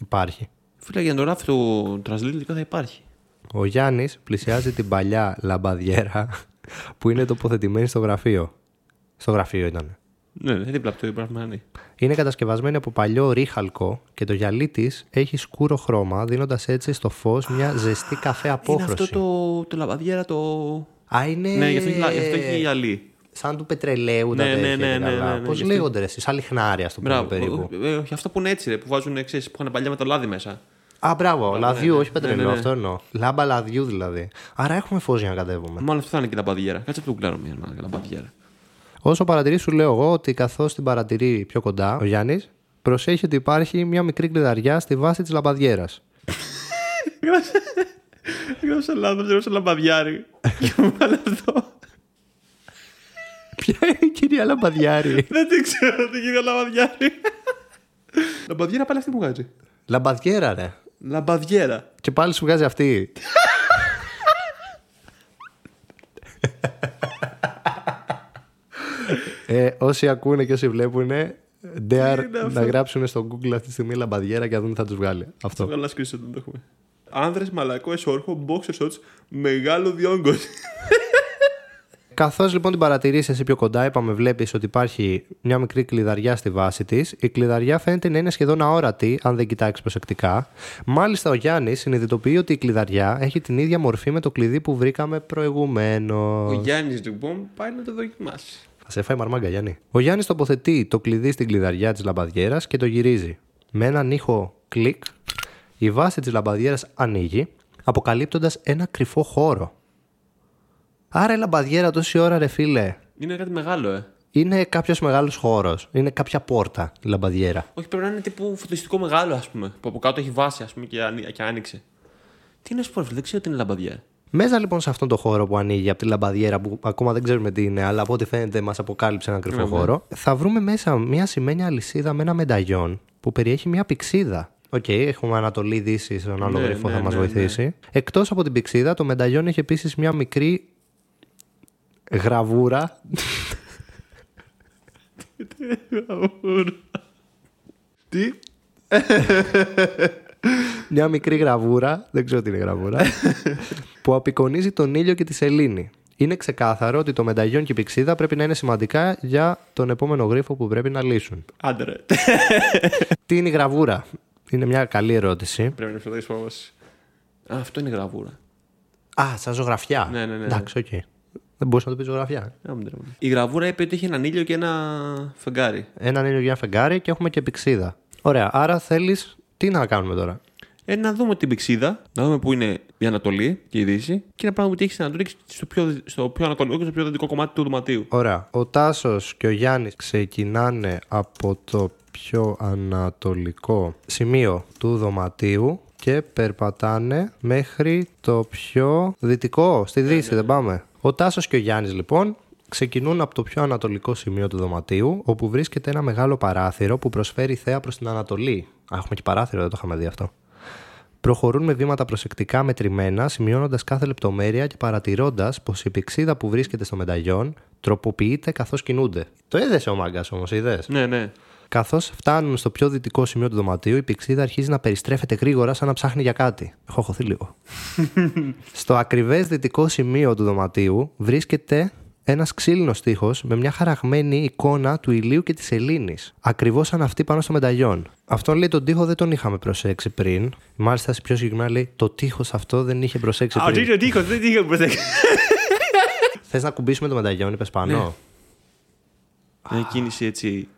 S1: Υπάρχει.
S2: Φίλε, για να το γράφεις το translate τελικά θα υπάρχει.
S1: Ο Γιάννης πλησιάζει την παλιά λαμπαδιέρα που είναι τοποθετημένη στο γραφείο. Στο γραφείο ήταν.
S2: Ναι, ναι, δίπλα από το πράγμα ναι.
S1: Είναι κατασκευασμένη από παλιό ρίχαλκο και το γυαλί της έχει σκούρο χρώμα, δίνοντας έτσι στο φως μια ζεστή καφέ
S2: Είναι
S1: απόχρωση.
S2: αυτό το, το λαβαδιέρα το.
S1: Α, είναι.
S2: Ναι, γι' αυτό έχει, λα- γι' αυτό έχει γυαλί.
S1: Σαν του πετρελαίου τα
S2: Ναι, ναι,
S1: τέτοια.
S2: ναι,
S1: και
S2: ναι,
S1: καλά.
S2: ναι, ναι,
S1: Πώς
S2: γι' αυτό-
S1: λέγονται ρε, εσείς, σαν λιχνάρια, ας το πούμε
S2: Μπράβο.
S1: περίπου.
S2: Ε, ε, όχι, αυτά που είναι έτσι, ρε, που βάζουν εξή, που είχαν παλιά με το λάδι μέσα.
S1: Α, μπράβο, λαδιού, όχι
S2: ναι,
S1: πετρελαίου,
S2: ναι, ναι.
S1: αυτό εννοώ. Λάμπα λαδιού δηλαδή. Άρα έχουμε φως για να κατέβουμε.
S2: Μάλλον αυτό θα είναι και λαμπαδιέρα. Κάτσε αυτό που κλάρω μια λαμπαδιέρα.
S1: Όσο παρατηρείς, σου λέω εγώ ότι καθώς την παρατηρεί πιο κοντά ο Γιάννης, προσέχει ότι υπάρχει μια μικρή κλειδαριά στη βάση της λαμπαδιέρας.
S2: Γράψα λάθος, γράψα λαμπαδιάρι. Και μου βάλε αυτό.
S1: Ποια είναι η κυρία Λαμπαδιάρη;
S2: Δεν την ξέρω τι γίνεται λαμπαδιάρι. Λαμπαδιέρα πάλι αυτή μου βγάζει.
S1: Λαμπαδιέρα, ρε.
S2: Λαμπαδιέρα.
S1: Και πάλι σου βγάζει αυτή. ε, όσοι ακούνε και όσοι βλέπουν, dare
S2: είναι αυτό;
S1: να γράψουν στο Google αυτή τη στιγμή λαμπαδιέρα και να δουν τι θα τους βγάλει.
S2: Θα
S1: Αυτό.
S2: βγάλω ένα screenshot, δεν το έχουμε. Άνδρες μαλακός εσόρχο, boxer shorts, μεγάλο διόγκος.
S1: Καθώς λοιπόν την παρατηρήσεις εσύ πιο κοντά, είπαμε, βλέπεις ότι υπάρχει μια μικρή κλειδαριά στη βάση της. Η κλειδαριά φαίνεται να είναι σχεδόν αόρατη, αν δεν κοιτάξεις προσεκτικά. Μάλιστα, ο Γιάννης συνειδητοποιεί ότι η κλειδαριά έχει την ίδια μορφή με το κλειδί που βρήκαμε προηγουμένως.
S2: Ο Γιάννης λοιπόν πάει να το δοκιμάσει.
S1: Θα σε φάει μαρμάγκα, Γιάννη. Ο Γιάννης τοποθετεί το κλειδί στην κλειδαριά της λαμπαδιέρας και το γυρίζει. Με έναν ήχο κλικ, η βάση της λαμπαδιέρας ανοίγει, αποκαλύπτοντας ένα κρυφό χώρο. Άρα η λαμπαδιέρα τόση ώρα, ρε φίλε,
S2: Είναι κάτι μεγάλο, ε.
S1: είναι κάποιος μεγάλος χώρος. Είναι κάποια πόρτα η λαμπαδιέρα.
S2: Όχι, πρέπει να είναι τύπου φωτιστικό μεγάλο, ας πούμε. Που από κάτω έχει βάση, ας πούμε, και, ανοί- και άνοιξε. Τι είναι σπορφ, δεν ξέρω τι είναι λαμπαδιέρα.
S1: Μέσα λοιπόν σε αυτόν τον χώρο που ανοίγει από τη λαμπαδιέρα, που ακόμα δεν ξέρουμε τι είναι, αλλά από ό,τι φαίνεται μας αποκάλυψε ένα κρυφό χώρο, θα βρούμε μέσα μια ασημένια αλυσίδα με ένα μενταγιόν που περιέχει μια πυξίδα. Οκ, έχουμε Ανατολή Δύση, στον άλλο
S2: Ναι,
S1: γρίφο
S2: ναι,
S1: θα μας
S2: ναι,
S1: βοηθήσει. Εκτός από την πυξίδα, το μενταγιόν έχει επίσης μια μικρή γραβούρα.
S2: Τι;
S1: μια μικρή γραβούρα, δεν ξέρω τι είναι γραβούρα, που απεικονίζει τον ήλιο και τη σελήνη. Είναι ξεκάθαρο ότι το μενταγιόν και η πυξίδα πρέπει να είναι σημαντικά για τον επόμενο γρίφο που πρέπει να λύσουν.
S2: Άντε ρε.
S1: Τι είναι η γραβούρα, Είναι μια καλή ερώτηση.
S2: Πρέπει να φροντίσει όμως. Α, αυτό είναι γραβούρα.
S1: Α, σαν ζωγραφιά.
S2: Ναι, ναι, ναι.
S1: Εντάξει, οκ. Δεν μπορούσε να το πει ζωγραφιά.
S2: Α, μην τρέμουν. Η γραβούρα είπε ότι είχε έναν ήλιο και ένα φεγγάρι.
S1: Έναν ήλιο για ένα φεγγάρι και έχουμε και πυξίδα. Ωραία, άρα θέλεις. Τι να κάνουμε τώρα;
S2: Ε, να δούμε την πηξίδα, να δούμε πού είναι η Ανατολή και η Δύση και να πράγμα που έχει στην Ανατολή και στο πιο, στο πιο ανατολικό και στο πιο δυτικό κομμάτι του δωματίου.
S1: Ωραία. Ο Τάσος και ο Γιάννης ξεκινάνε από το πιο ανατολικό σημείο του δωματίου και περπατάνε μέχρι το πιο δυτικό, στη Δύση, δεν πάμε; Ο Τάσος και ο Γιάννης λοιπόν ξεκινούν από το πιο ανατολικό σημείο του δωματίου, όπου βρίσκεται ένα μεγάλο παράθυρο που προσφέρει θέα προς την Ανατολή. Α, έχουμε και παράθυρο, δεν το είχαμε δει αυτό. Προχωρούν με βήματα προσεκτικά μετρημένα, σημειώνοντας κάθε λεπτομέρεια και παρατηρώντας πως η πηξίδα που βρίσκεται στο μενταγιόν τροποποιείται καθώς κινούνται. Το έδεσε ο μάγκας όμως, είδες;
S2: Ναι, ναι.
S1: Καθώς φτάνουν στο πιο δυτικό σημείο του δωματίου, η πηξίδα αρχίζει να περιστρέφεται γρήγορα σαν να ψάχνει για κάτι. Έχω χωθεί λίγο. στο ακριβές δυτικό σημείο του δωματίου βρίσκεται ένας ξύλινος τείχος με μια χαραγμένη εικόνα του ηλίου και της Ελλήνης. Ακριβώς σαν αυτή πάνω στο μενταγιόν. Αυτόν λέει τον τείχο δεν τον είχαμε προσέξει πριν. Μάλιστα, σε πιο συγκεκριμένα λέει το τείχος αυτό δεν είχε προσέξει
S2: Α,
S1: πριν.
S2: τι είναι ο τείχος, δεν είχα προσέξει.
S1: Θες να κουμπίσουμε το μενταγιόν, είπες πάνω;
S2: Μια κίνηση έτσι.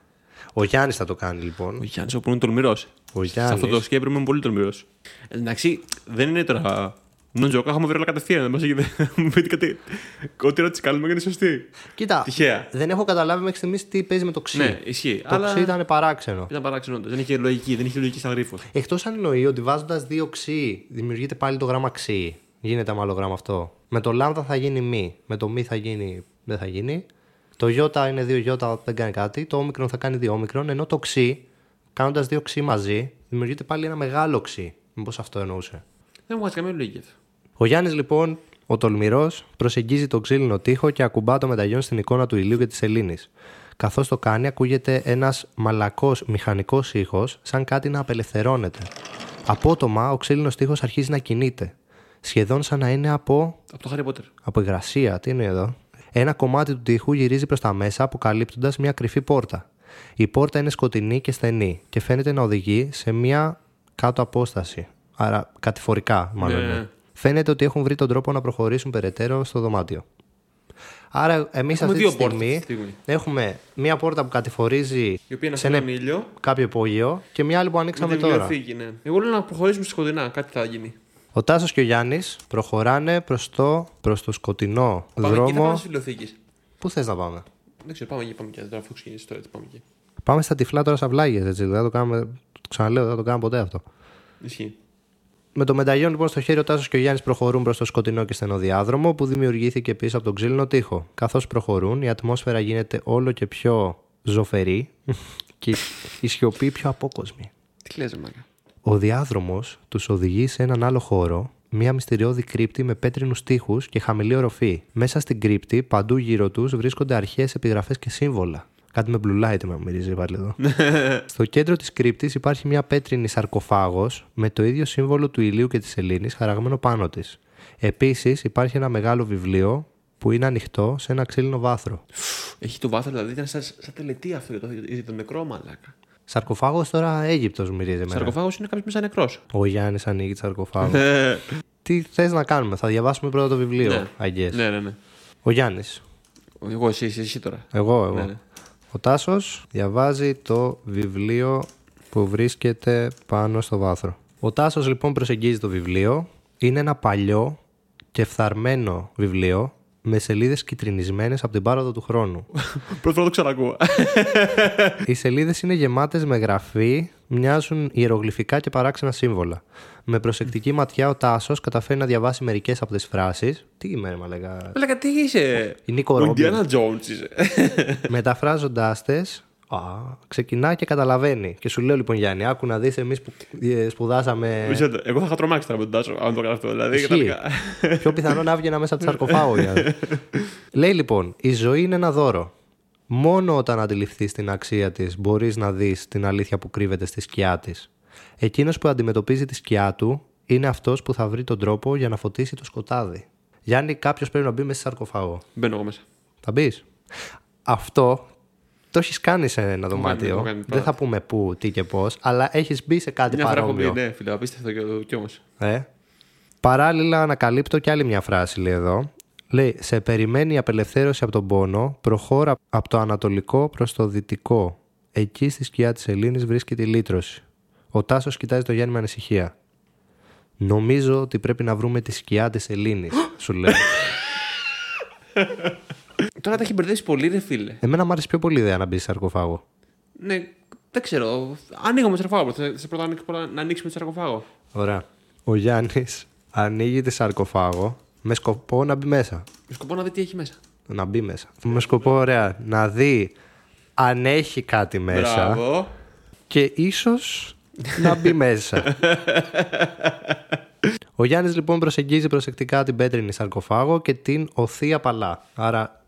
S1: Ο Γιάννης θα το κάνει λοιπόν.
S2: Ο Γιάννης, όπου είναι τολμηρός.
S1: Ο
S2: Σε αυτό το
S1: Γιάννης.
S2: σκέπρο είμαι πολύ τολμηρός. Εντάξει, δεν είναι τώρα Νοντζόκα, έχουμε βρει όλα κατευθείαν. Δεν μα έχει μου πείτε κάτι. Ό,τι ερώτηση κάνουμε είναι σωστή.
S1: Κοίτα,
S2: Τυχαία.
S1: δεν έχω καταλάβει μέχρι στιγμής τι παίζει με το ξύ.
S2: Ναι, ισχύει.
S1: Το
S2: αλλά
S1: ξύ ήταν παράξενο.
S2: ήταν παράξενο. όντως. Δεν είχε λογική, δεν είχε λογική στα γρήφο.
S1: Εκτός αν εννοεί ότι βάζοντας δύο ξύ δημιουργείται πάλι το γράμμα ξύ. Γίνεται με άλλο γράμμα αυτό. Με το λάμδα θα γίνει μη. Με το μη θα γίνει. Δεν θα γίνει. Το γιώτα είναι δύο γιώτα, δεν κάνει κάτι. Το όμικρον θα κάνει δύο όμικρον. Ενώ το ξύ, κάνοντας δύο ξύ μαζί, δημιουργείται πάλι ένα μεγάλο ξύ. Μήπως αυτό εννοούσε.
S2: Δεν μου βγάζει καμία λογική αυτό.
S1: Ο Γιάννης λοιπόν, ο τολμηρός, προσεγγίζει τον ξύλινο τοίχο και ακουμπά το μεταγιόν στην εικόνα του ηλίου και της Σελήνη. Καθώς το κάνει, ακούγεται ένας μαλακός μηχανικός ήχος, σαν κάτι να απελευθερώνεται. Απότομα, ο ξύλινος τοίχος αρχίζει να κινείται. Σχεδόν σαν να είναι από
S2: Από το Harry Potter.
S1: από υγρασία, τι είναι εδώ; Ένα κομμάτι του τοίχου γυρίζει προς τα μέσα, αποκαλύπτοντας μια κρυφή πόρτα. Η πόρτα είναι σκοτεινή και στενή και φαίνεται να οδηγεί σε μια κάτω απόσταση. Άρα κατηφορικά, μάλλον.
S2: Ναι.
S1: είναι. Φαίνεται ότι έχουν βρει τον τρόπο να προχωρήσουν περαιτέρω στο δωμάτιο. Άρα, εμείς αυτή
S2: Έχουμε
S1: τη
S2: δύο πόρτες
S1: στιγμή,
S2: αυτή τη στιγμή.
S1: έχουμε μια πόρτα που κατηφορίζει
S2: Η οποία είναι
S1: σε
S2: σε ένα
S1: ένα
S2: ήλιο.
S1: κάποιο υπόγειο και μια άλλη που
S2: Με
S1: ανοίξαμε
S2: τη
S1: τώρα.
S2: βιβλιοθήκη, ναι. Εγώ λέω να προχωρήσουμε στα σκοτεινά. Κάτι θα γίνει.
S1: Ο Τάσος και ο Γιάννης προχωράνε προς το, προς το σκοτεινό
S2: Πάμε εκεί, θα πάμε
S1: δρόμο.
S2: στι βιβλιοθήκε.
S1: Πού θες να πάμε;
S2: Δεν ξέρω, πάμε εκεί, πάμε εκεί. Τώρα αφού ξεκινήσει τώρα, έτσι πάμε εκεί.
S1: Πάμε στα τυφλά τώρα σαυλάγια, έτσι. Δεν θα το κάνουμε. Το ξαναλέω, δεν θα το κάνουμε ποτέ αυτό.
S2: Ισχύει.
S1: Με το μεταγιόν λοιπόν στο χέρι, ο Τάσος και ο Γιάννης προχωρούν προς το σκοτεινό και στενό διάδρομο που δημιουργήθηκε πίσω από τον ξύλινο τοίχο. Καθώς προχωρούν, η ατμόσφαιρα γίνεται όλο και πιο ζωφερή και η σιωπή πιο απόκοσμη.
S2: Τι λες, μάκα.
S1: Ο διάδρομος τους οδηγεί σε έναν άλλο χώρο, μια μυστηριώδη κρύπτη με πέτρινους τοίχου και χαμηλή οροφή. Μέσα στην κρύπτη, παντού γύρω τους, βρίσκονται αρχαίε επιγραφές και σύμβολα. Κάτι με blue light με μυρίζει πάλι εδώ. Στο κέντρο της κρύπτης υπάρχει μια πέτρινη σαρκοφάγος με το ίδιο σύμβολο του ηλίου και της Σελήνη χαραγμένο πάνω της. Επίσης υπάρχει ένα μεγάλο βιβλίο που είναι ανοιχτό σε ένα ξύλινο βάθρο.
S2: Έχει το βάθρο, δηλαδή ήταν σαν, σαν τελετή αυτό για το, για το νεκρό μαλάκα.
S1: Σαρκοφάγος τώρα Αίγυπτος μυρίζει εμένα.
S2: Σαρκοφάγος είναι κάποιος μέσα νεκρός.
S1: Ο Γιάννης ανοίγει τη σαρκοφάγο. Τι θες να κάνουμε, θα διαβάσουμε πρώτα το βιβλίο.
S2: Ναι.
S1: I guess.
S2: ναι, ναι, ναι.
S1: Ο Γιάννης.
S2: Εγώ, εσύ, εσύ, εσύ τώρα.
S1: Εγώ, εγώ.
S2: Ναι, ναι.
S1: Ο Τάσος διαβάζει το βιβλίο που βρίσκεται πάνω στο βάθρο. Ο Τάσος λοιπόν προσεγγίζει το βιβλίο. Είναι ένα παλιό και φθαρμένο βιβλίο με σελίδες κυτρινισμένες από την πάροδο του χρόνου.
S2: Πρώτη φορά το ξανακούω.
S1: Οι σελίδες είναι γεμάτες με γραφή, μοιάζουν ιερογλυφικά και παράξενα σύμβολα. Με προσεκτική ματιά ο Τάσος καταφέρει να διαβάσει μερικές από τις φράσεις. Τι είμαι, μα λέγα.
S2: Λέγα, τι είσαι;
S1: Η Νίκο
S2: Ο
S1: Ρόμπιν.
S2: Ιντιάνα Τζόουντ είσαι.
S1: Μεταφράζοντάς τες, ξεκινά και καταλαβαίνει. Και σου λέω λοιπόν Γιάννη, άκου να δεις εμείς που ε, σπουδάσαμε.
S2: Μισό λεπτό. Εγώ θα είχα τρομάξει τώρα με τον Τάσο, αν το έκανα αυτό. Δηλαδή,
S1: Ισχύει.
S2: κατάληκα.
S1: Πιο πιθανό να έβγαινα μέσα από τη σαρκοφάγο. Γιάννη. Λέει λοιπόν, η ζωή είναι ένα δώρο. Μόνο όταν αντιληφθείς την αξία της, μπορείς να δεις την αλήθεια που κρύβεται στη σκιά της. Εκείνος που αντιμετωπίζει τη σκιά του είναι αυτός που θα βρει τον τρόπο για να φωτίσει το σκοτάδι. Γιάννη, κάποιος πρέπει να μπει μέσα στη σαρκοφάγο.
S2: Μπαίνω εγώ μέσα.
S1: Θα μπεις. Αυτό το έχεις κάνει σε ένα
S2: το
S1: δωμάτιο.
S2: έχω κάνει
S1: Δεν
S2: πράγματι.
S1: θα πούμε πού, τι και πώς, αλλά έχεις μπει σε κάτι
S2: Μια φορά έχω
S1: παρόμοιο.
S2: πει, ναι, φίλε, απίστευτο κι- κι όμως.
S1: Ε. Παράλληλα, ανακαλύπτω και άλλη μια φράση, λέει εδώ. Λέει, σε περιμένει η απελευθέρωση από τον πόνο, προχώρα από το ανατολικό προς το δυτικό. Εκεί στη σκιά της Ελλήνης βρίσκεται η λύτρωση. Ο Τάσος κοιτάζει το Γιάννη με ανησυχία. Νομίζω ότι πρέπει να βρούμε τη σκιά της Ελλήνης, σου λέει.
S2: Τώρα τα έχει μπερδέψει πολύ, ρε φίλε.
S1: Εμένα μου άρεσε πιο πολύ η ιδέα να μπει σε σαρκοφάγο.
S2: Ναι, δεν ξέρω. Ανοίγω με σαρκοφάγο. Θα σε πρώτα να ανοίξω- πρώτα να ανοίξουμε τη σαρκοφάγο.
S1: Ωραία. Ο Γιάννης ανοίγει τη σαρκοφάγο με σκοπό να μπει μέσα.
S2: Με σκοπό να δει τι έχει μέσα.
S1: Να μπει μέσα. Με σκοπό, ωραία, να δει αν έχει κάτι μέσα
S2: Μπράβο.
S1: και ίσως να μπει μέσα. Ο Γιάννης λοιπόν προσεγγίζει προσεκτικά την πέτρινη σαρκοφάγο και την οθεί απαλά. Άρα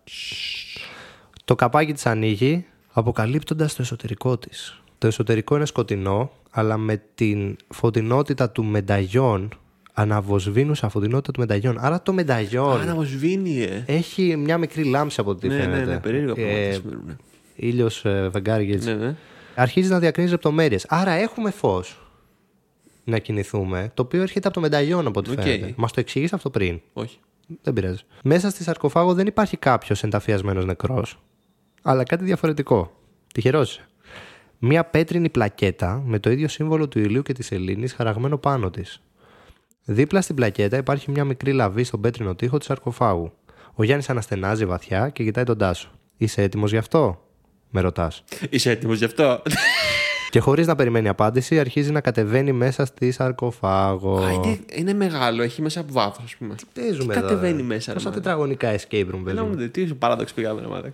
S1: το καπάκι της ανοίγει αποκαλύπτοντας το εσωτερικό της. Το εσωτερικό είναι σκοτεινό, αλλά με την φωτεινότητα του μενταγιόν, αναβοσβήνουσα φωτεινότητα του μενταγιόν. Άρα το μενταγιόν
S2: Άρα μου σβήνει, ε.
S1: έχει μια μικρή λάμψη από ό,τι
S2: Ναι, ναι,
S1: φαίνεται.
S2: ναι, περίεργα πράγματα
S1: Ε,
S2: συμβαίνουν.
S1: ήλιος, ε, φεγγάρι και έτσι.
S2: Ναι, ναι.
S1: Αρχίζει να διακρίνει λεπτομέρειες. Άρα έχουμε φως να κινηθούμε, το οποίο έρχεται από το μενταγιόν από ό,τι
S2: Οκ.
S1: φαίνεται. Μας το εξηγεί αυτό πριν.
S2: Όχι.
S1: Δεν πειράζει. Μέσα στη σαρκοφάγο δεν υπάρχει κάποιος ενταφιασμένος νεκρός, αλλά κάτι διαφορετικό. Τυχερό είσαι. Μία πέτρινη πλακέτα με το ίδιο σύμβολο του ηλίου και της Ελλήνης χαραγμένο πάνω της. Δίπλα στην πλακέτα υπάρχει μια μικρή λαβή στον πέτρινο τοίχο του σαρκοφάγου. Ο Γιάννης αναστενάζει βαθιά και κοιτάει τον Τάσο. Είσαι έτοιμος γι' αυτό, με ρωτάς.
S2: Είσαι έτοιμος γι' αυτό;
S1: Και χωρίς να περιμένει απάντηση, αρχίζει να κατεβαίνει μέσα στη σαρκοφάγο.
S2: Α, είναι, είναι μεγάλο, έχει μέσα από βάθος, ας πούμε.
S1: Παίζουμε
S2: κατεβαίνει
S1: εδώ,
S2: μέσα, ρε,
S1: Πόσα
S2: μάνα;
S1: τετραγωνικά escape room παίζουμε;
S2: Λέω, τι είσαι παράδοξο πήγαμε, ρε μάνα.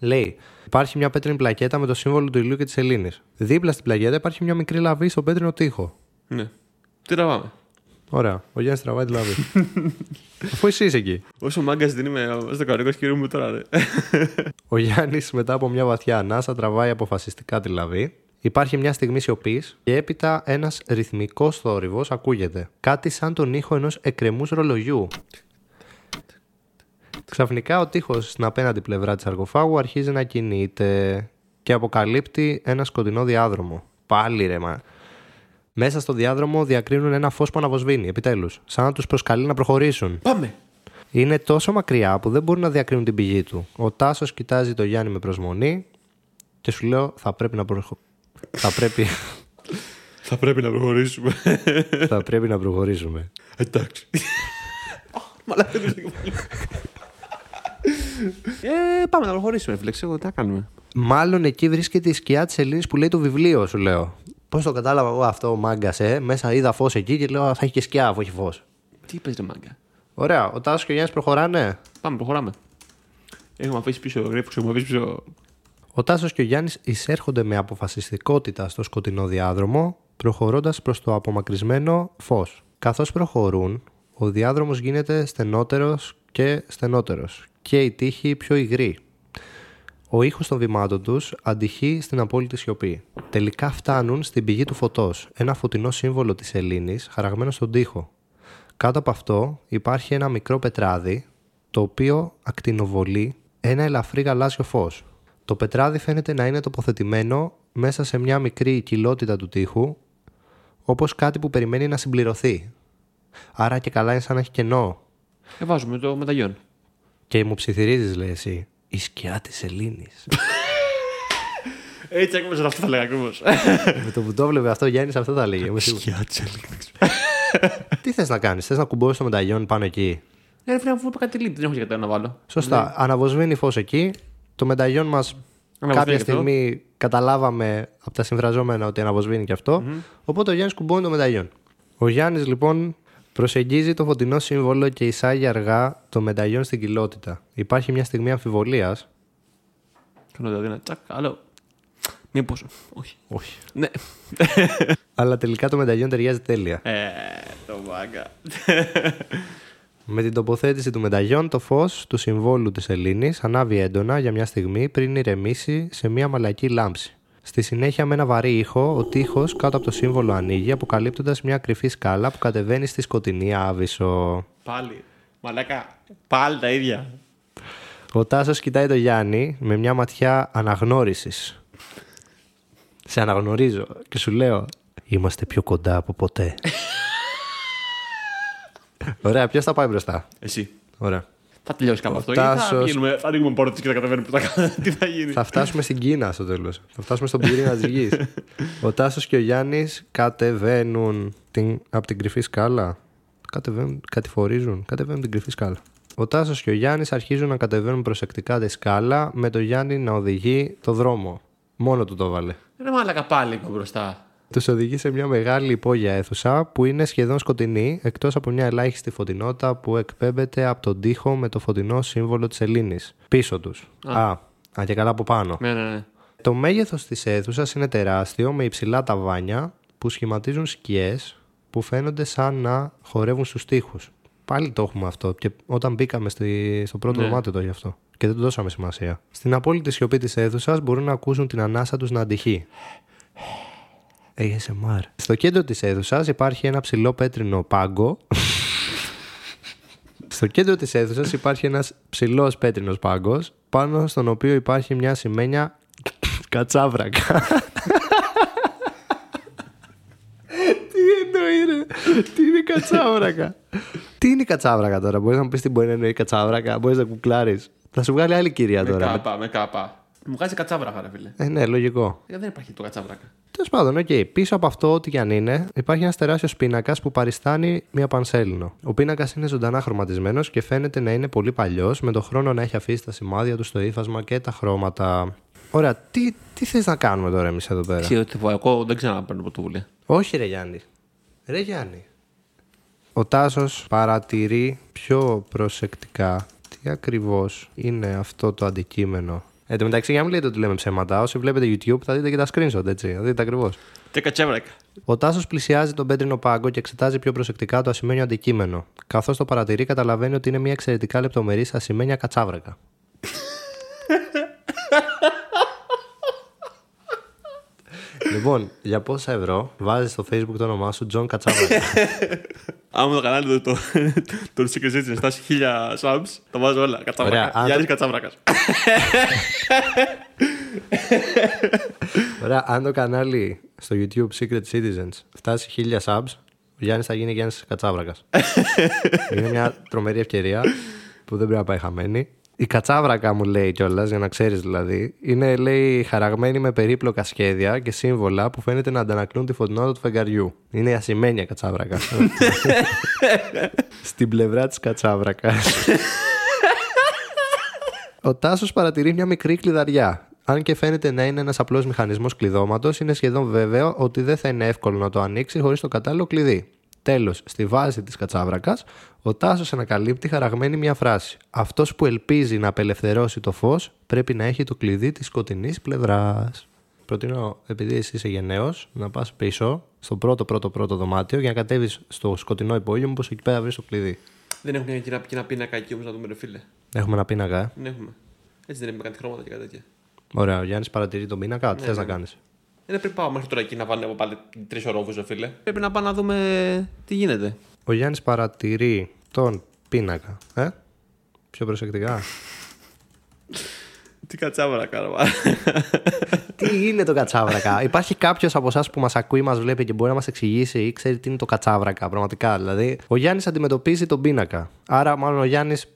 S1: Λέει, υπάρχει μια πέτρινη πλακέτα με το σύμβολο του ηλίου και της Ελλήνη. Δίπλα στην πλακέτα υπάρχει μια μικρή λαβή στον πέτρινο τοίχο.
S2: Ναι. Τι τραβάμε;
S1: Ωραία. Ο Γιάννης τραβάει τη λαβή. Αφού εσύ είσαι εκεί.
S2: Όσο μάγκας δεν είμαι στο κανονικό σκύρο μου τώρα, ρε.
S1: Ο Γιάννης μετά από μια βαθιά ανάσα τραβάει αποφασιστικά τη λαβή. Υπάρχει μια στιγμή σιωπής και έπειτα ένας ρυθμικός θόρυβος ακούγεται. Κάτι σαν τον ήχο ενός εκκρεμούς ρολογιού. Ξαφνικά ο τείχος στην απέναντι πλευρά της σαρκοφάγου αρχίζει να κινείται και αποκαλύπτει ένα σκοτεινό διάδρομο. Πάλι ρε μα. Μέσα στο διάδρομο διακρίνουν ένα φως που αναβοσβήνει, επιτέλους, σαν να τους προσκαλεί να προχωρήσουν.
S2: Πάμε.
S1: Είναι τόσο μακριά που δεν μπορούν να διακρίνουν την πηγή του. Ο Τάσος κοιτάζει το Γιάννη με προσμονή και σου λέω θα πρέπει να προχω... θα, πρέπει...
S2: Θα πρέπει να προχωρήσουμε.
S1: θα πρέπει να προχωρήσουμε.
S2: Εντάξει. Μαλάκα δεν είναι Ε, πάμε να προχωρήσουμε, φίλε. Ξέρω τι θα κάνουμε.
S1: Μάλλον εκεί βρίσκεται η σκιά της Ελλήνη που λέει το βιβλίο, σου λέω. Πώς το κατάλαβα εγώ αυτό, μάγκας, ε. Μέσα είδα φως εκεί και λέω θα έχει και σκιά αφού έχει φως.
S2: Τι είπες, ρε μάγκα;
S1: Ωραία. Ο Τάσος και ο Γιάννης προχωράνε.
S2: Πάμε, προχωράμε. Έχουμε αφήσει πίσω γρήφου, έχουμε αφήσει πίσω.
S1: Ο Τάσος και ο Γιάννης εισέρχονται με αποφασιστικότητα στο σκοτεινό διάδρομο, προχωρώντας προς το απομακρυσμένο φως. Καθώς προχωρούν, ο διάδρομος γίνεται στενότερος και στενότερος και η τύχη πιο υγρή. Ο ήχος των βημάτων τους αντυχεί στην απόλυτη σιωπή. Τελικά φτάνουν στην πηγή του φωτός, ένα φωτεινό σύμβολο της Ελλήνης χαραγμένο στον τοίχο. Κάτω από αυτό υπάρχει ένα μικρό πετράδι, το οποίο ακτινοβολεί ένα ελαφρύ γαλάζιο φως. Το πετράδι φαίνεται να είναι τοποθετημένο μέσα σε μια μικρή κοιλότητα του τοίχου, όπως κάτι που περιμένει να συμπληρωθεί. Άρα και καλά είναι σαν να έχει κενό.
S2: Ε, βάζουμε το μεταγιόν.
S1: Και μου ψιθυρίζεις, λέει εσύ. Η σκιά της Ελλήνης.
S2: Έτσι ακριβώς αυτό θα λέγα ακριβώς.
S1: Με το που το βλέπει αυτό, ο Γιάννης αυτό θα λέγε. Είμαι σίγουρος. Τι θες να κάνεις, θες να κουμπώσεις το μεταγιόν πάνω εκεί;
S2: Ε, φίλε, αφού είπα κάτι λείπει, δεν έχω γιατί να βάλω.
S1: Σωστά. Αναβοσβήνει φως εκεί. Το μεταγιόν μας
S2: Αναβοσβήνει
S1: κάποια
S2: και αυτό.
S1: στιγμή καταλάβαμε από τα συμφραζόμενα ότι αναβοσβήνει και αυτο Οπότε ο Γιάννης κουμπώνει το μεταγιόν. Ο Γιάννης λοιπόν προσεγγίζει το φωτεινό σύμβολο και εισάγει αργά το μεταγιόν στην κοιλότητα. Υπάρχει μια στιγμή αμφιβολίας.
S2: Κάνω δηλαδή ένα τσακ, άλλο. Μήπως. Όχι.
S1: Όχι.
S2: Ναι.
S1: Αλλά τελικά το μεταγιόν ταιριάζει τέλεια.
S2: Ε, το μάγκα.
S1: Με την τοποθέτηση του μεταγιόν, το φως του συμβόλου της Ελλήνης ανάβει έντονα για μια στιγμή πριν ηρεμήσει σε μια μαλακή λάμψη. Στη συνέχεια, με ένα βαρύ ήχο, ο τείχος κάτω από το σύμβολο ανοίγει, αποκαλύπτοντας μια κρυφή σκάλα που κατεβαίνει στη σκοτεινή άβυσσο.
S2: Πάλι. Μαλάκα. Πάλι τα ίδια.
S1: Ο Τάσος κοιτάει το Γιάννη με μια ματιά αναγνώρισης. Σε αναγνωρίζω και σου λέω: Είμαστε πιο κοντά από ποτέ. Ωραία, ποιος θα πάει μπροστά;
S2: Εσύ.
S1: Ωραία.
S2: Θα τελειώσει κάπου
S1: Ο
S2: αυτό. Τάσος... Θα,
S1: Τάσος-
S2: γίνουμε, θα ανοίγουμε πόρτες και θα κατεβαίνουμε που θα κάνουμε. Τι θα γίνει.
S1: Θα φτάσουμε στην Κίνα στο τέλος. Θα φτάσουμε στον πυρήνα της γης. Ο Τάσος και ο Γιάννης κατεβαίνουν την, από την κρυφή σκάλα. Κατεβαίνουν, κατηφορίζουν, κατεβαίνουν την κρυφή σκάλα. Ο Τάσος και ο Γιάννης αρχίζουν να κατεβαίνουν προσεκτικά τη σκάλα με το Γιάννη να οδηγεί το δρόμο. Μόνο του το βάλε.
S2: Ρε μαλάκα πάλι είπα μπροστά.
S1: Τους οδηγεί σε μια μεγάλη υπόγεια αίθουσα που είναι σχεδόν σκοτεινή, εκτός από μια ελάχιστη φωτεινότητα που εκπέμπεται από τον τοίχο με το φωτεινό σύμβολο της Ελλήνης. Πίσω τους. Α. α, και καλά από πάνω.
S2: Ναι, ναι, ναι.
S1: Το μέγεθος της αίθουσας είναι τεράστιο με υψηλά ταβάνια που σχηματίζουν σκιές που φαίνονται σαν να χορεύουν στους τοίχους. Πάλι το έχουμε αυτό και όταν μπήκαμε στη, στο πρώτο
S2: Ναι.
S1: δωμάτιο το γι' αυτό και δεν του δώσαμε σημασία. Στην απόλυτη σιωπή της αίθουσας μπορούν να ακούσουν την ανάσα τους να αντυχεί. ASMR. Στο κέντρο της αίθουσας υπάρχει ένα ψηλό πέτρινο πάγκο. Στο κέντρο της αίθουσας υπάρχει ένας ψηλός πέτρινος πάγκος πάνω στον οποίο υπάρχει μια σημαίνια κατσάβρακα. Τι εννοεί ρε, τι είναι η κατσάβρακα; τι είναι η κατσάβρακα τώρα, μπορείς να μου πεις τι μπορεί να εννοεί η κατσάβρακα, μπορείς να κουκλάρεις. Θα σου βγάλει άλλη κυρία
S2: Με
S1: τώρα.
S2: κάπα, με κάπα. Μου βγάζει κατσάβρακα, ρε φίλε.
S1: Ε, ναι, λογικό.
S2: Ε, δεν υπάρχει το κατσάβρακα.
S1: Τέλος πάντων, οκ. Πίσω από αυτό, ό,τι και αν είναι, υπάρχει ένας τεράστιος πίνακας που παριστάνει μία πανσέλινο. Ο πίνακας είναι ζωντανά χρωματισμένος και φαίνεται να είναι πολύ παλιός, με τον χρόνο να έχει αφήσει τα σημάδια του στο ύφασμα και τα χρώματα. Ωραία, τι, τι θες να κάνουμε τώρα εμείς εδώ πέρα;
S2: Ξέρω τι θα πω, εγώ δεν ξέρω να παίρνω πρωτοβουλία.
S1: Όχι, ρε Γιάννη. Ρε Γιάννη. Ο Τάσος παρατηρεί πιο προσεκτικά τι ακριβώς είναι αυτό το αντικείμενο. Εν τω μεταξύ, για να μην λέτε ότι λέμε ψέματα, όσοι βλέπετε YouTube θα δείτε και τα screenshot, έτσι. Θα δείτε ακριβώς.
S2: Και κατσέβρακα.
S1: Ο Τάσος πλησιάζει τον πέτρινο πάγκο και εξετάζει πιο προσεκτικά το ασημένιο αντικείμενο. Καθώς το παρατηρεί, καταλαβαίνει ότι είναι μια εξαιρετικά λεπτομερής ασημένια κατσάβρακα. λοιπόν, για πόσα ευρώ βάζεις στο facebook το όνομά σου John Κατσάβρακα;
S2: Άμα το κανάλι το, το, το Secret Citizen φτάσει χίλια subs, τα βάζω όλα.
S1: Ωραία,
S2: Κατσάβρακα.
S1: αν
S2: Γιάννης
S1: το-
S2: Κατσάβρακας.
S1: Ωραία, αν το κανάλι στο YouTube Secret Citizens φτάσει χίλια subs, ο Γιάννης θα γίνει Γιάννης Κατσάβρακας. είναι μια τρομερή ευκαιρία που δεν πρέπει να πάει χαμένη. Η κατσάβρακα μου λέει κιόλας, για να ξέρεις δηλαδή, είναι λέει χαραγμένη με περίπλοκα σχέδια και σύμβολα που φαίνεται να αντανακλούν τη φωτεινότητα του φεγγαριού. Είναι η ασημένια κατσάβρακα. Στην πλευρά της κατσάβρακας. Ο Τάσος παρατηρεί μια μικρή κλειδαριά. Αν και φαίνεται να είναι ένας απλός μηχανισμός κλειδώματος, είναι σχεδόν βέβαιο ότι δεν θα είναι εύκολο να το ανοίξει χωρίς το κατάλληλο κλειδί. Τέλος, στη βάση της κατσάβρακας, ο Τάσος ανακαλύπτει χαραγμένη μια φράση. Αυτός που ελπίζει να απελευθερώσει το φως πρέπει να έχει το κλειδί της σκοτεινής πλευράς. Προτείνω, επειδή εσύ είσαι γενναίος, να πας πίσω στο πρώτο πρώτο πρώτο δωμάτιο για να κατέβεις στο σκοτεινό υπόγειο, μήπως εκεί πέρα βρεις το κλειδί.
S2: Δεν έχουν και ένα, και ένα πίνακα εκεί όμως να δούμε, ρε φίλε.
S1: Έχουμε ένα πίνακα, ε.
S2: Δεν έχουμε. Έτσι δεν έχουμε κάτι χρώματα και κάτι τέτοια.
S1: Ωραία, ο Γιάννης παρατηρεί τον πίνακα. Τι
S2: Ναι,
S1: θες
S2: ναι.
S1: να κάνεις;
S2: Ε, Δεν πρέπει πάω μέχρι τώρα εκεί να πάνε πάλι τρεις ορόφου, ρε φίλε. Πρέπει να πάω να δούμε τι γίνεται.
S1: Ο Γιάννης παρατηρεί τον πίνακα. Ε; Πιο προσεκτικά.
S2: Τι κατσάβρα κάνω.
S1: τι είναι το κατσάβρακα; Υπάρχει κάποιος από εσάς που μας ακούει, μας βλέπει και μπορεί να μας εξηγήσει ή ξέρει τι είναι το κατσάβρακα. Πραγματικά. Δηλαδή, ο Γιάννης αντιμετωπίζει τον πίνακα. Άρα, μάλλον ο Γιάννης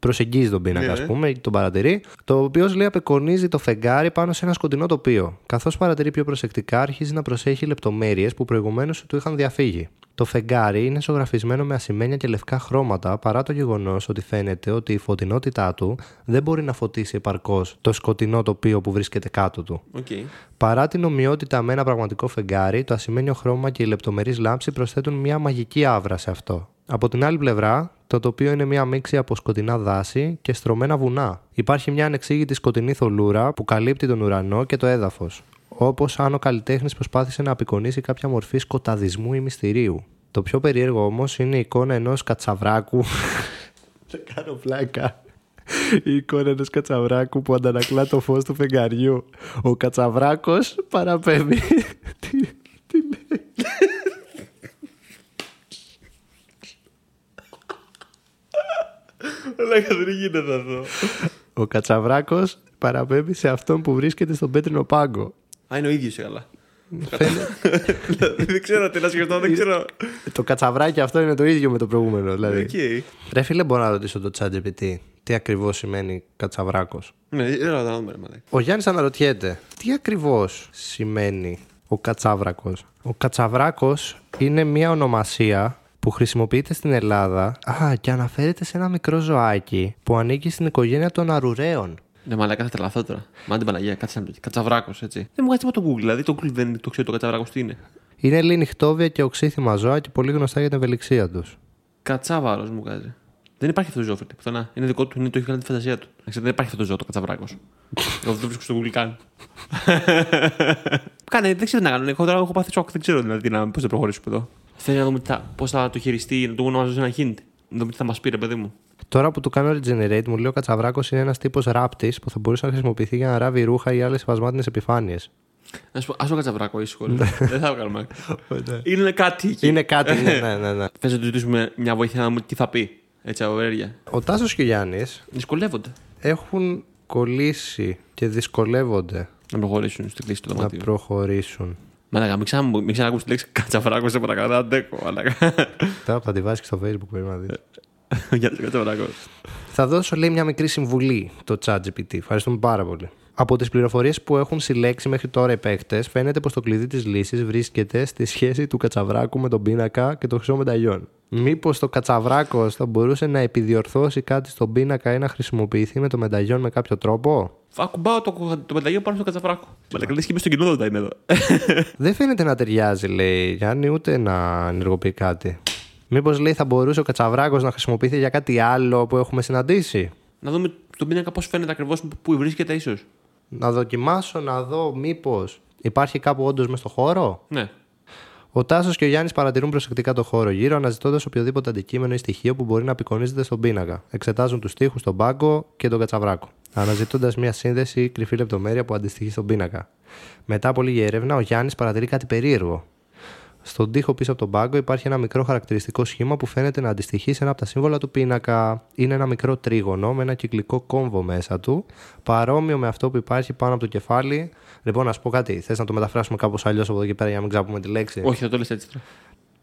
S1: προσεγγίζει τον πίνακα,
S2: Ναι,
S1: ας πούμε, τον παρατηρεί. Το οποίο λέει απεικονίζει το φεγγάρι πάνω σε ένα σκοτεινό τοπίο. Καθώς παρατηρεί πιο προσεκτικά, αρχίζει να προσέχει λεπτομέρειες που προηγουμένως του είχαν διαφύγει. Το φεγγάρι είναι ζωγραφισμένο με ασημένια και λευκά χρώματα παρά το γεγονός ότι φαίνεται ότι η φωτεινότητά του δεν μπορεί να φωτίσει επαρκώς το σκοτεινό τοπίο που βρίσκεται κάτω του.
S2: Οκ.
S1: Παρά την ομοιότητα με ένα πραγματικό φεγγάρι, το ασημένιο χρώμα και η λεπτομερής λάμψη προσθέτουν μια μαγική άβρα σε αυτό. Από την άλλη πλευρά, το τοπίο είναι μια μίξη από σκοτεινά δάση και στρωμένα βουνά. Υπάρχει μια ανεξήγητη σκοτεινή θολούρα που καλύπτει τον ουρανό και το έδαφος. Όπως αν ο καλλιτέχνης προσπάθησε να απεικονίσει κάποια μορφή σκοταδισμού ή μυστηρίου. Το πιο περίεργο όμως είναι η εικόνα ενός κατσαβράκου. Δεν κάνω πλάκα. Η εικόνα ενός κατσαβράκου που αντανακλά το φως του φεγγαριού. Ο κατσαβράκος παραπέμπει. τι, τι λέει.
S2: Λέγα δεν γίνεται αυτό.
S1: Ο κατσαβράκος παραπέμπει σε αυτόν που βρίσκεται στον πέτρινο πάγκο.
S2: Α, είναι ο ίδιος καλά.
S1: Φαίνεται-
S2: δεν ξέρω τι να σκεφτώ, δεν ξέρω.
S1: το κατσαβράκι αυτό είναι το ίδιο με το προηγούμενο. Δηλαδή.
S2: Οκ.
S1: Ρε φίλε, μπορώ να ρωτήσω το ChatGPT τι ακριβώς σημαίνει κατσαβράκος;
S2: Ναι, έλα να δούμε, ρε μαλάκα.
S1: Ο Γιάννης αναρωτιέται τι ακριβώς σημαίνει ο κατσάβρακος. Ο κατσαβράκος είναι μια ονομασία που χρησιμοποιείται στην Ελλάδα α, και αναφέρεται σε ένα μικρό ζωάκι που ανήκει στην οικογένεια των αρουραίων.
S2: Ναι, μαλάκα θα τρελαθώ τώρα. Μα την Παναγία, κάτσε να το Κατσαβράκος, έτσι. Δεν μου βγάζει τίποτα το Google. Δηλαδή το Google δεν το ξέρει το κατσαβράκος τι είναι.
S1: Είναι λέει νυχτόβια και οξύθυμα ζώα και πολύ γνωστά για την ευελιξία τους.
S2: Κατσάβαρος μου βγάζει. Δεν υπάρχει αυτό το ζώο, φίλε, πουθενά. Είναι δικό του, είναι, το έχει βγάλει τη φαντασία του. Εντάξει, δεν υπάρχει αυτό το ζώο, το κατσαβράκος. Εγώ δεν το βρίσκω στο Google καν. Κάνε, δεν ξέρω τι να κάνω. Εγώ τώρα έχω πάθει σοκ, δεν ξέρω δηλαδή πώς θα προχωρήσουμε εδώ. Θέλει να δούμε πώς θα το χειριστεί, να το ονομάζω ένα hint. Να δούμε τι θα μας πει, ρε παιδί μου.
S1: Τώρα που το κάνω regenerate, μου λέει ο κατσαβράκος είναι ένας τύπος ράπτης που θα μπορούσε να χρησιμοποιηθεί για να ράβει ρούχα ή άλλες σπασμάτινες επιφάνειες.
S2: Να σου πω, ας το κατσαβράκο, ήσυχο. ρε. δεν θα βγάλουμε. Είναι κάτι εκεί.
S1: Είναι κάτι, ναι, ναι, ναι. ναι.
S2: Θες να του ζητήσουμε μια βοήθεια να δούμε τι θα πει. Έτσι, από ενέργεια.
S1: Ο Τάσος και ο Γιάννης
S2: Δυσκολεύονται
S1: έχουν κολλήσει και δυσκολεύονται
S2: να προχωρήσουν στην κλίση του
S1: να
S2: δωματίου.
S1: προχωρήσουν.
S2: Μαλάκα, μην ξανα- μην ξανακούσεις τη λέξη κατσαβράκο σε παρακαλώ. Δεν αντέχω, μαλάκα.
S1: Τώρα θα τη βάζεις και στο facebook πρέπει να δεις.
S2: Για το κατσαβράκο.
S1: Θα δώσω λέει μια μικρή συμβουλή το chat GPT. Ευχαριστούμε πάρα πολύ. Από τις πληροφορίες που έχουν συλλέξει μέχρι τώρα οι παίκτες, φαίνεται πως το κλειδί της λύσης βρίσκεται στη σχέση του Κατσαβράκου με τον πίνακα και το χρυσό μεταλλιόν. Μήπως το Κατσαβράκος θα μπορούσε να επιδιορθώσει κάτι στον πίνακα ή να χρησιμοποιηθεί με το μεταλλιόν με κάποιο τρόπο;
S2: Ακουμπάω το, το μεταλλείο πάνω στο κατσαβράκο. Μα λέει και στο κοινό δεν είναι εδώ.
S1: Δεν φαίνεται να ταιριάζει, λέει Γιάννη, ούτε να ενεργοποιεί κάτι. Μήπως λέει θα μπορούσε ο Κατσαβράκος να χρησιμοποιηθεί για κάτι άλλο που έχουμε συναντήσει;
S2: να δούμε τον πίνακα πώς φαίνεται ακριβώς που βρίσκεται, ίσως.
S1: Να δοκιμάσω να δω μήπως υπάρχει κάπου όντως μες στο χώρο;
S2: Ναι.
S1: Ο Τάσος και ο Γιάννης παρατηρούν προσεκτικά το χώρο γύρω, αναζητώντας οποιοδήποτε αντικείμενο ή στοιχείο που μπορεί να απεικονίζεται στον πίνακα. Εξετάζουν τους τοίχου, τον πάγκο και τον κατσαβράκο. Αναζητώντας μια σύνδεση ή κρυφή λεπτομέρεια που αντιστοιχεί στον πίνακα. Μετά από λίγη έρευνα, ο Γιάννης παρατηρεί κάτι περίεργο. Στον τοίχο πίσω από τον πάγκο υπάρχει ένα μικρό χαρακτηριστικό σχήμα που φαίνεται να αντιστοιχεί σε ένα από τα σύμβολα του πίνακα. Είναι ένα μικρό τρίγωνο με ένα κυκλικό κόμβο μέσα του, παρόμοιο με αυτό που υπάρχει πάνω από το κεφάλι. Λοιπόν, να σου πω κάτι. Θες να το μεταφράσουμε κάπως αλλιώς από εδώ και πέρα για να μην ξαπούμε τη λέξη;
S2: Όχι, θα το λες έτσι τώρα.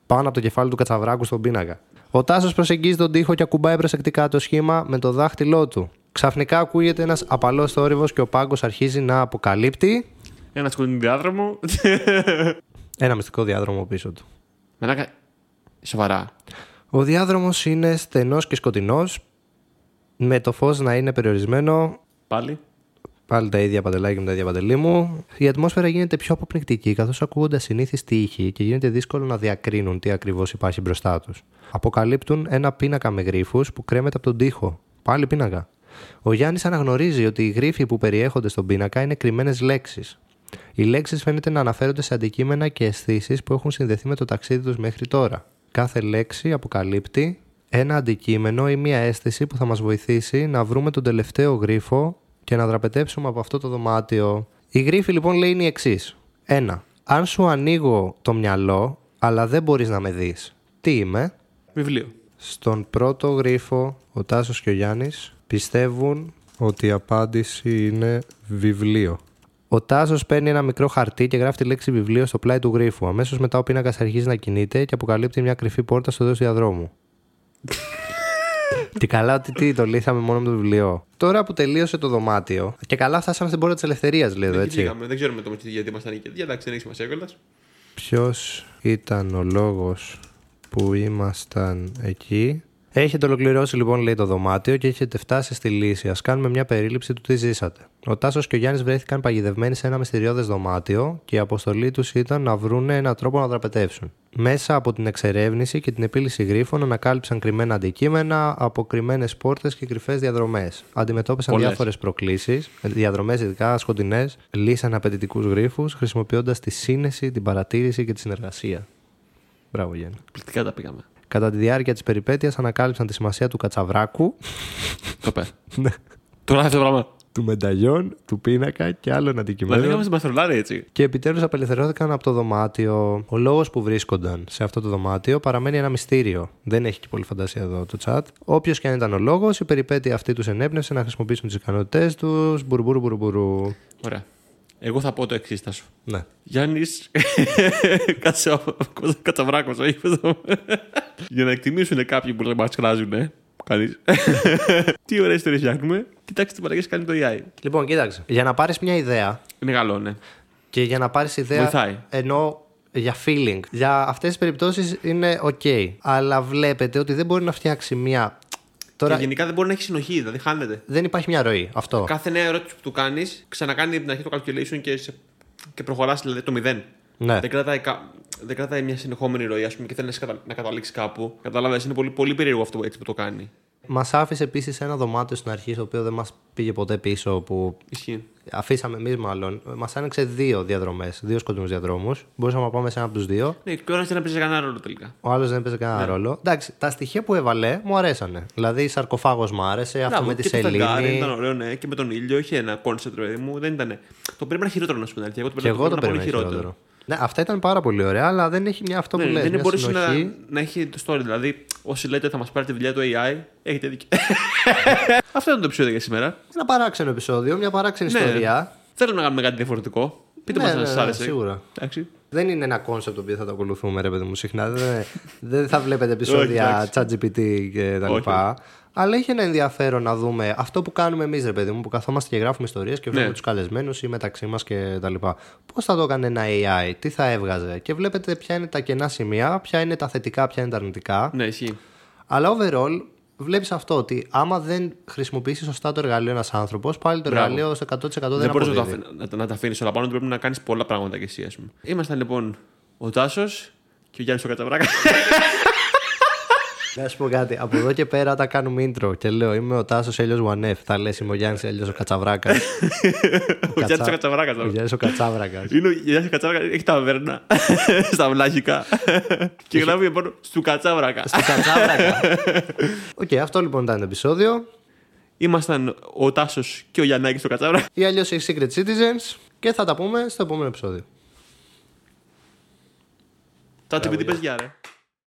S1: Πάνω από το κεφάλι του κατσαβράκου στον πίνακα. Ο Τάσος προσεγγίζει τον τοίχο και ακουμπάει προσεκτικά το σχήμα με το δάχτυλό του. Ξαφνικά ακούγεται ένας απαλός θόρυβος και ο πάγκος αρχίζει να αποκαλύπτει
S2: Ένα σκοτεινό διάδρομο.
S1: ένα μυστικό διάδρομο πίσω του.
S2: Μαλάκα. Σοβαρά.
S1: Ο διάδρομος είναι στενός και σκοτεινός, με το φως να είναι περιορισμένο,
S2: Πάλι.
S1: πάλι τα ίδια παντελάκια με τα ίδια παντελή μου. Η ατμόσφαιρα γίνεται πιο αποπνικτική, καθώς ακούγονται συνήθιστοι ήχοι και γίνεται δύσκολο να διακρίνουν τι ακριβώς υπάρχει μπροστά τους. Αποκαλύπτουν ένα πίνακα με γρίφους που κρέμεται από τον τοίχο. Πάλι πίνακα. Ο Γιάννης αναγνωρίζει ότι οι γρίφοι που περιέχονται στον πίνακα είναι κρυμμένες λέξεις. Οι λέξεις φαίνεται να αναφέρονται σε αντικείμενα και αισθήσεις που έχουν συνδεθεί με το ταξίδι τους μέχρι τώρα. Κάθε λέξη αποκαλύπτει ένα αντικείμενο ή μία αίσθηση που θα μας βοηθήσει να βρούμε τον τελευταίο γρίφο και να δραπετεύσουμε από αυτό το δωμάτιο. Η γρίφη λοιπόν λέει είναι η εξής. 1. Αν σου ανοίγω το μυαλό, αλλά δεν μπορείς να με δεις, τι είμαι;
S2: Βιβλίο.
S1: Στον πρώτο γρίφο, ο Τάσος και ο Γιάννης πιστεύουν ότι η απάντηση είναι βιβλίο. Ο Τάσος παίρνει ένα μικρό χαρτί και γράφει τη λέξη βιβλίο στο πλάι του γρίφου. Αμέσως μετά ο πίνακας αρχίζει να κινείται και αποκαλύπτει μια κρυφή πόρτα στο τέλο του διαδρόμου. τι καλά, ότι τι, το λύσαμε μόνο με το βιβλίο. Τώρα που τελείωσε το δωμάτιο. Και καλά, φτάσαμε στην πόρτα της ελευθερίας, λέει εδώ,
S2: Δεν
S1: έτσι.
S2: πήγαμε, δεν ξέρουμε το γιατί ήμασταν εκεί. Για εντάξει, δεν έχει σημασία κιόλας.
S1: Ποιος ήταν ο λόγος που ήμασταν εκεί; Έχετε ολοκληρώσει λοιπόν, λέει το δωμάτιο και έχετε φτάσει στη λύση. Α κάνουμε μια περίληψη του τι ζήσατε. Ο Τάσος και ο Γιάννης βρέθηκαν παγιδευμένοι σε ένα μυστηριώδες δωμάτιο και η αποστολή τους ήταν να βρουν έναν τρόπο να δραπετεύσουν. Μέσα από την εξερεύνηση και την επίλυση γρίφων ανακάλυψαν κρυμμένα αντικείμενα, αποκρυμμένες πόρτες και κρυφές διαδρομές. Αντιμετώπισαν
S2: Πολλές.
S1: διάφορες προκλήσεις, διαδρομές ειδικά σκοτεινές, λύσαν απαιτητικούς γρίφους, χρησιμοποιώντας τη σύνεση, την παρατήρηση και τη συνεργασία. Μπράβο, Γιάννη.
S2: Πληκτικά τα πήγαμε.
S1: Κατά τη διάρκεια της περιπέτειας ανακάλυψαν τη σημασία του κατσαβράκου,
S2: Το πε.
S1: Ναι.
S2: Τώρα αυτό το πράγμα.
S1: του μενταλιών, του πίνακα και άλλων
S2: Δηλαδή
S1: αντικειμένων.
S2: είχαμε στην Παστρολάρη έτσι.
S1: Και επιτέλους απελευθερώθηκαν από το δωμάτιο. Ο λόγος που βρίσκονταν σε αυτό το δωμάτιο παραμένει ένα μυστήριο. Δεν έχει και πολύ φαντασία εδώ το chat. Όποιος και αν ήταν ο λόγος, η περιπέτεια αυτή τους ενέπνευσε να χρησιμοποιήσουν τις ικανότητές τους. Μπουρμπούρου, μπουρμπούρου.
S2: Ωραία. Εγώ θα πω το εξής, Τάσο.
S1: Ναι.
S2: Γιάννης. Κάτσε κατσαβράκο, όχι. πες το. Για να εκτιμήσουν κάποιοι που μας κράζουν, ε. Κανείς. Τι ωραίες ιστορίες φτιάχνουμε. Κοιτάξτε τι παραγγελίε κάνει το AI.
S1: Λοιπόν, κοίταξε. Για να πάρεις μια ιδέα
S2: Είναι καλό, ναι.
S1: και για να πάρεις ιδέα.
S2: Βοηθάει.
S1: Ενώ για feeling. Για αυτές τις περιπτώσεις είναι OK. Αλλά βλέπετε ότι δεν μπορεί να φτιάξει μια. Τώρα
S2: Και γενικά δεν μπορεί να έχει συνοχή, δηλαδή χάνεται.
S1: δεν υπάρχει μια ροή. Αυτό.
S2: Κάθε νέα ερώτηση που του κάνεις, ξανακάνει από την αρχή το calculation και, σε... και προχωράς δηλαδή το μηδέν.
S1: Ναι.
S2: Δεν, κρατάει, κα- δεν κρατάει μια συνεχόμενη ροή, ας πούμε, και θέλεις να, σε κατα- να καταλήξεις κάπου. Κατάλαβες, είναι πολύ, πολύ περίεργο αυτό έτσι που το κάνει.
S1: Μας άφησε επίσης ένα δωμάτιο στην αρχή, το οποίο δεν μας πήγε ποτέ πίσω. Που
S2: Ισχύει.
S1: Αφήσαμε εμείς, μάλλον. Μας άνοιξε δύο διαδρομές, δύο σκοτεινούς διαδρόμους. Μπορούσαμε να πάμε σε ένα από τους δύο.
S2: Ναι, και ο ένας δεν έπαιζε κανένα ρόλο τελικά.
S1: Ο άλλος δεν έπαιζε κανένα ρόλο. Εντάξει, τα στοιχεία που έβαλε μου αρέσανε. Δηλαδή, η σαρκοφάγος μου άρεσε, αυτό
S2: Μπράβο,
S1: με τη
S2: και το φεγγάρι
S1: σελήνη.
S2: ήταν ωραίο, ναι, και με τον ήλιο. Είχε ένα concept, παιδί μου. Δεν ήταν. Το περίμενα χειρότερο να σου πει. την αλήθεια. Εγώ το
S1: Και εγώ το
S2: περίμενα
S1: περίμενα
S2: πολύ
S1: χειρότερο. Ναι, αυτά ήταν πάρα πολύ ωραία, αλλά δεν έχει μια αυτό που
S2: Ναι,
S1: λες,
S2: δεν
S1: μια
S2: μπορούσε να,
S1: συνοχή.
S2: να έχει το story. Δηλαδή, όσοι λέτε θα μας πάρει τη δουλειά του AI, έχετε δίκιο. Αυτό ήταν το επεισόδιο για σήμερα.
S1: Ένα παράξενο επεισόδιο, μια παράξενη
S2: Ναι.
S1: ιστορία.
S2: Θέλω να κάνουμε κάτι διαφορετικό. Πείτε
S1: Ναι,
S2: μας αν
S1: ναι,
S2: σας
S1: ναι,
S2: άρεσε.
S1: σίγουρα.
S2: Εντάξει.
S1: Δεν είναι ένα concept το οποίο θα το ακολουθούμε, ρε παιδί μου, συχνά. Δεν, δεν θα βλέπετε
S2: Όχι,
S1: επεισόδια
S2: εντάξει.
S1: ChatGPT και τα
S2: Όχι,
S1: λοιπά. Αλλά είχε ένα ενδιαφέρον να δούμε αυτό που κάνουμε εμείς, ρε παιδί μου, που καθόμαστε και γράφουμε ιστορίες και βλέπουμε
S2: Ναι.
S1: τους καλεσμένους ή μεταξύ μας και τα λοιπά. Πώς θα το έκανε ένα AI, τι θα έβγαζε. Και βλέπετε ποια είναι τα κενά σημεία, ποια είναι τα θετικά, ποια είναι τα αρνητικά.
S2: Ναι, ισχύει.
S1: Αλλά overall βλέπεις αυτό ότι άμα δεν χρησιμοποιήσεις σωστά το εργαλείο ένας άνθρωπος, πάλι το
S2: Μπράβο.
S1: εργαλείο στο 100% δεν,
S2: Δεν μπορείς να, το
S1: αποδίδει.
S2: αφ- να, τα- να τα αφήνεις όλα πάνω, του, πρέπει να κάνεις πολλά πράγματα κι εσύ, ας πούμε. Ήμασταν λοιπόν ο Τάσος και ο Γιάννης ο Κατσαβράκας.
S1: Να σου πω κάτι. Από εδώ και πέρα τα κάνουμε intro και λέω Είμαι ο Τάσος Έλιος Βανέφ. Θα λες Είμαι ο Γιάννης Έλιος ο Κατσαβράκας.
S2: ο Γιάννης ο Κατσαβράκας.
S1: Ο Γιάννης ο Κατσάβρακα.
S2: Είναι ο Γιάννης ο Κατσαβράκας, έχει ταβέρνα στα βλάχικα. και γράφει πάνω στου Κατσαβράκα.
S1: Στο Κατσάβρακα. Οκ, αυτό λοιπόν ήταν το επεισόδιο.
S2: Ήμασταν ο Τάσος και ο Γιαννάκης στο Κατσαβράκας.
S1: Ή αλλιώς οι Secret Citizens. Και θα τα πούμε στο επόμενο επεισόδιο.
S2: Τα τυπητή πες γεια, ρε.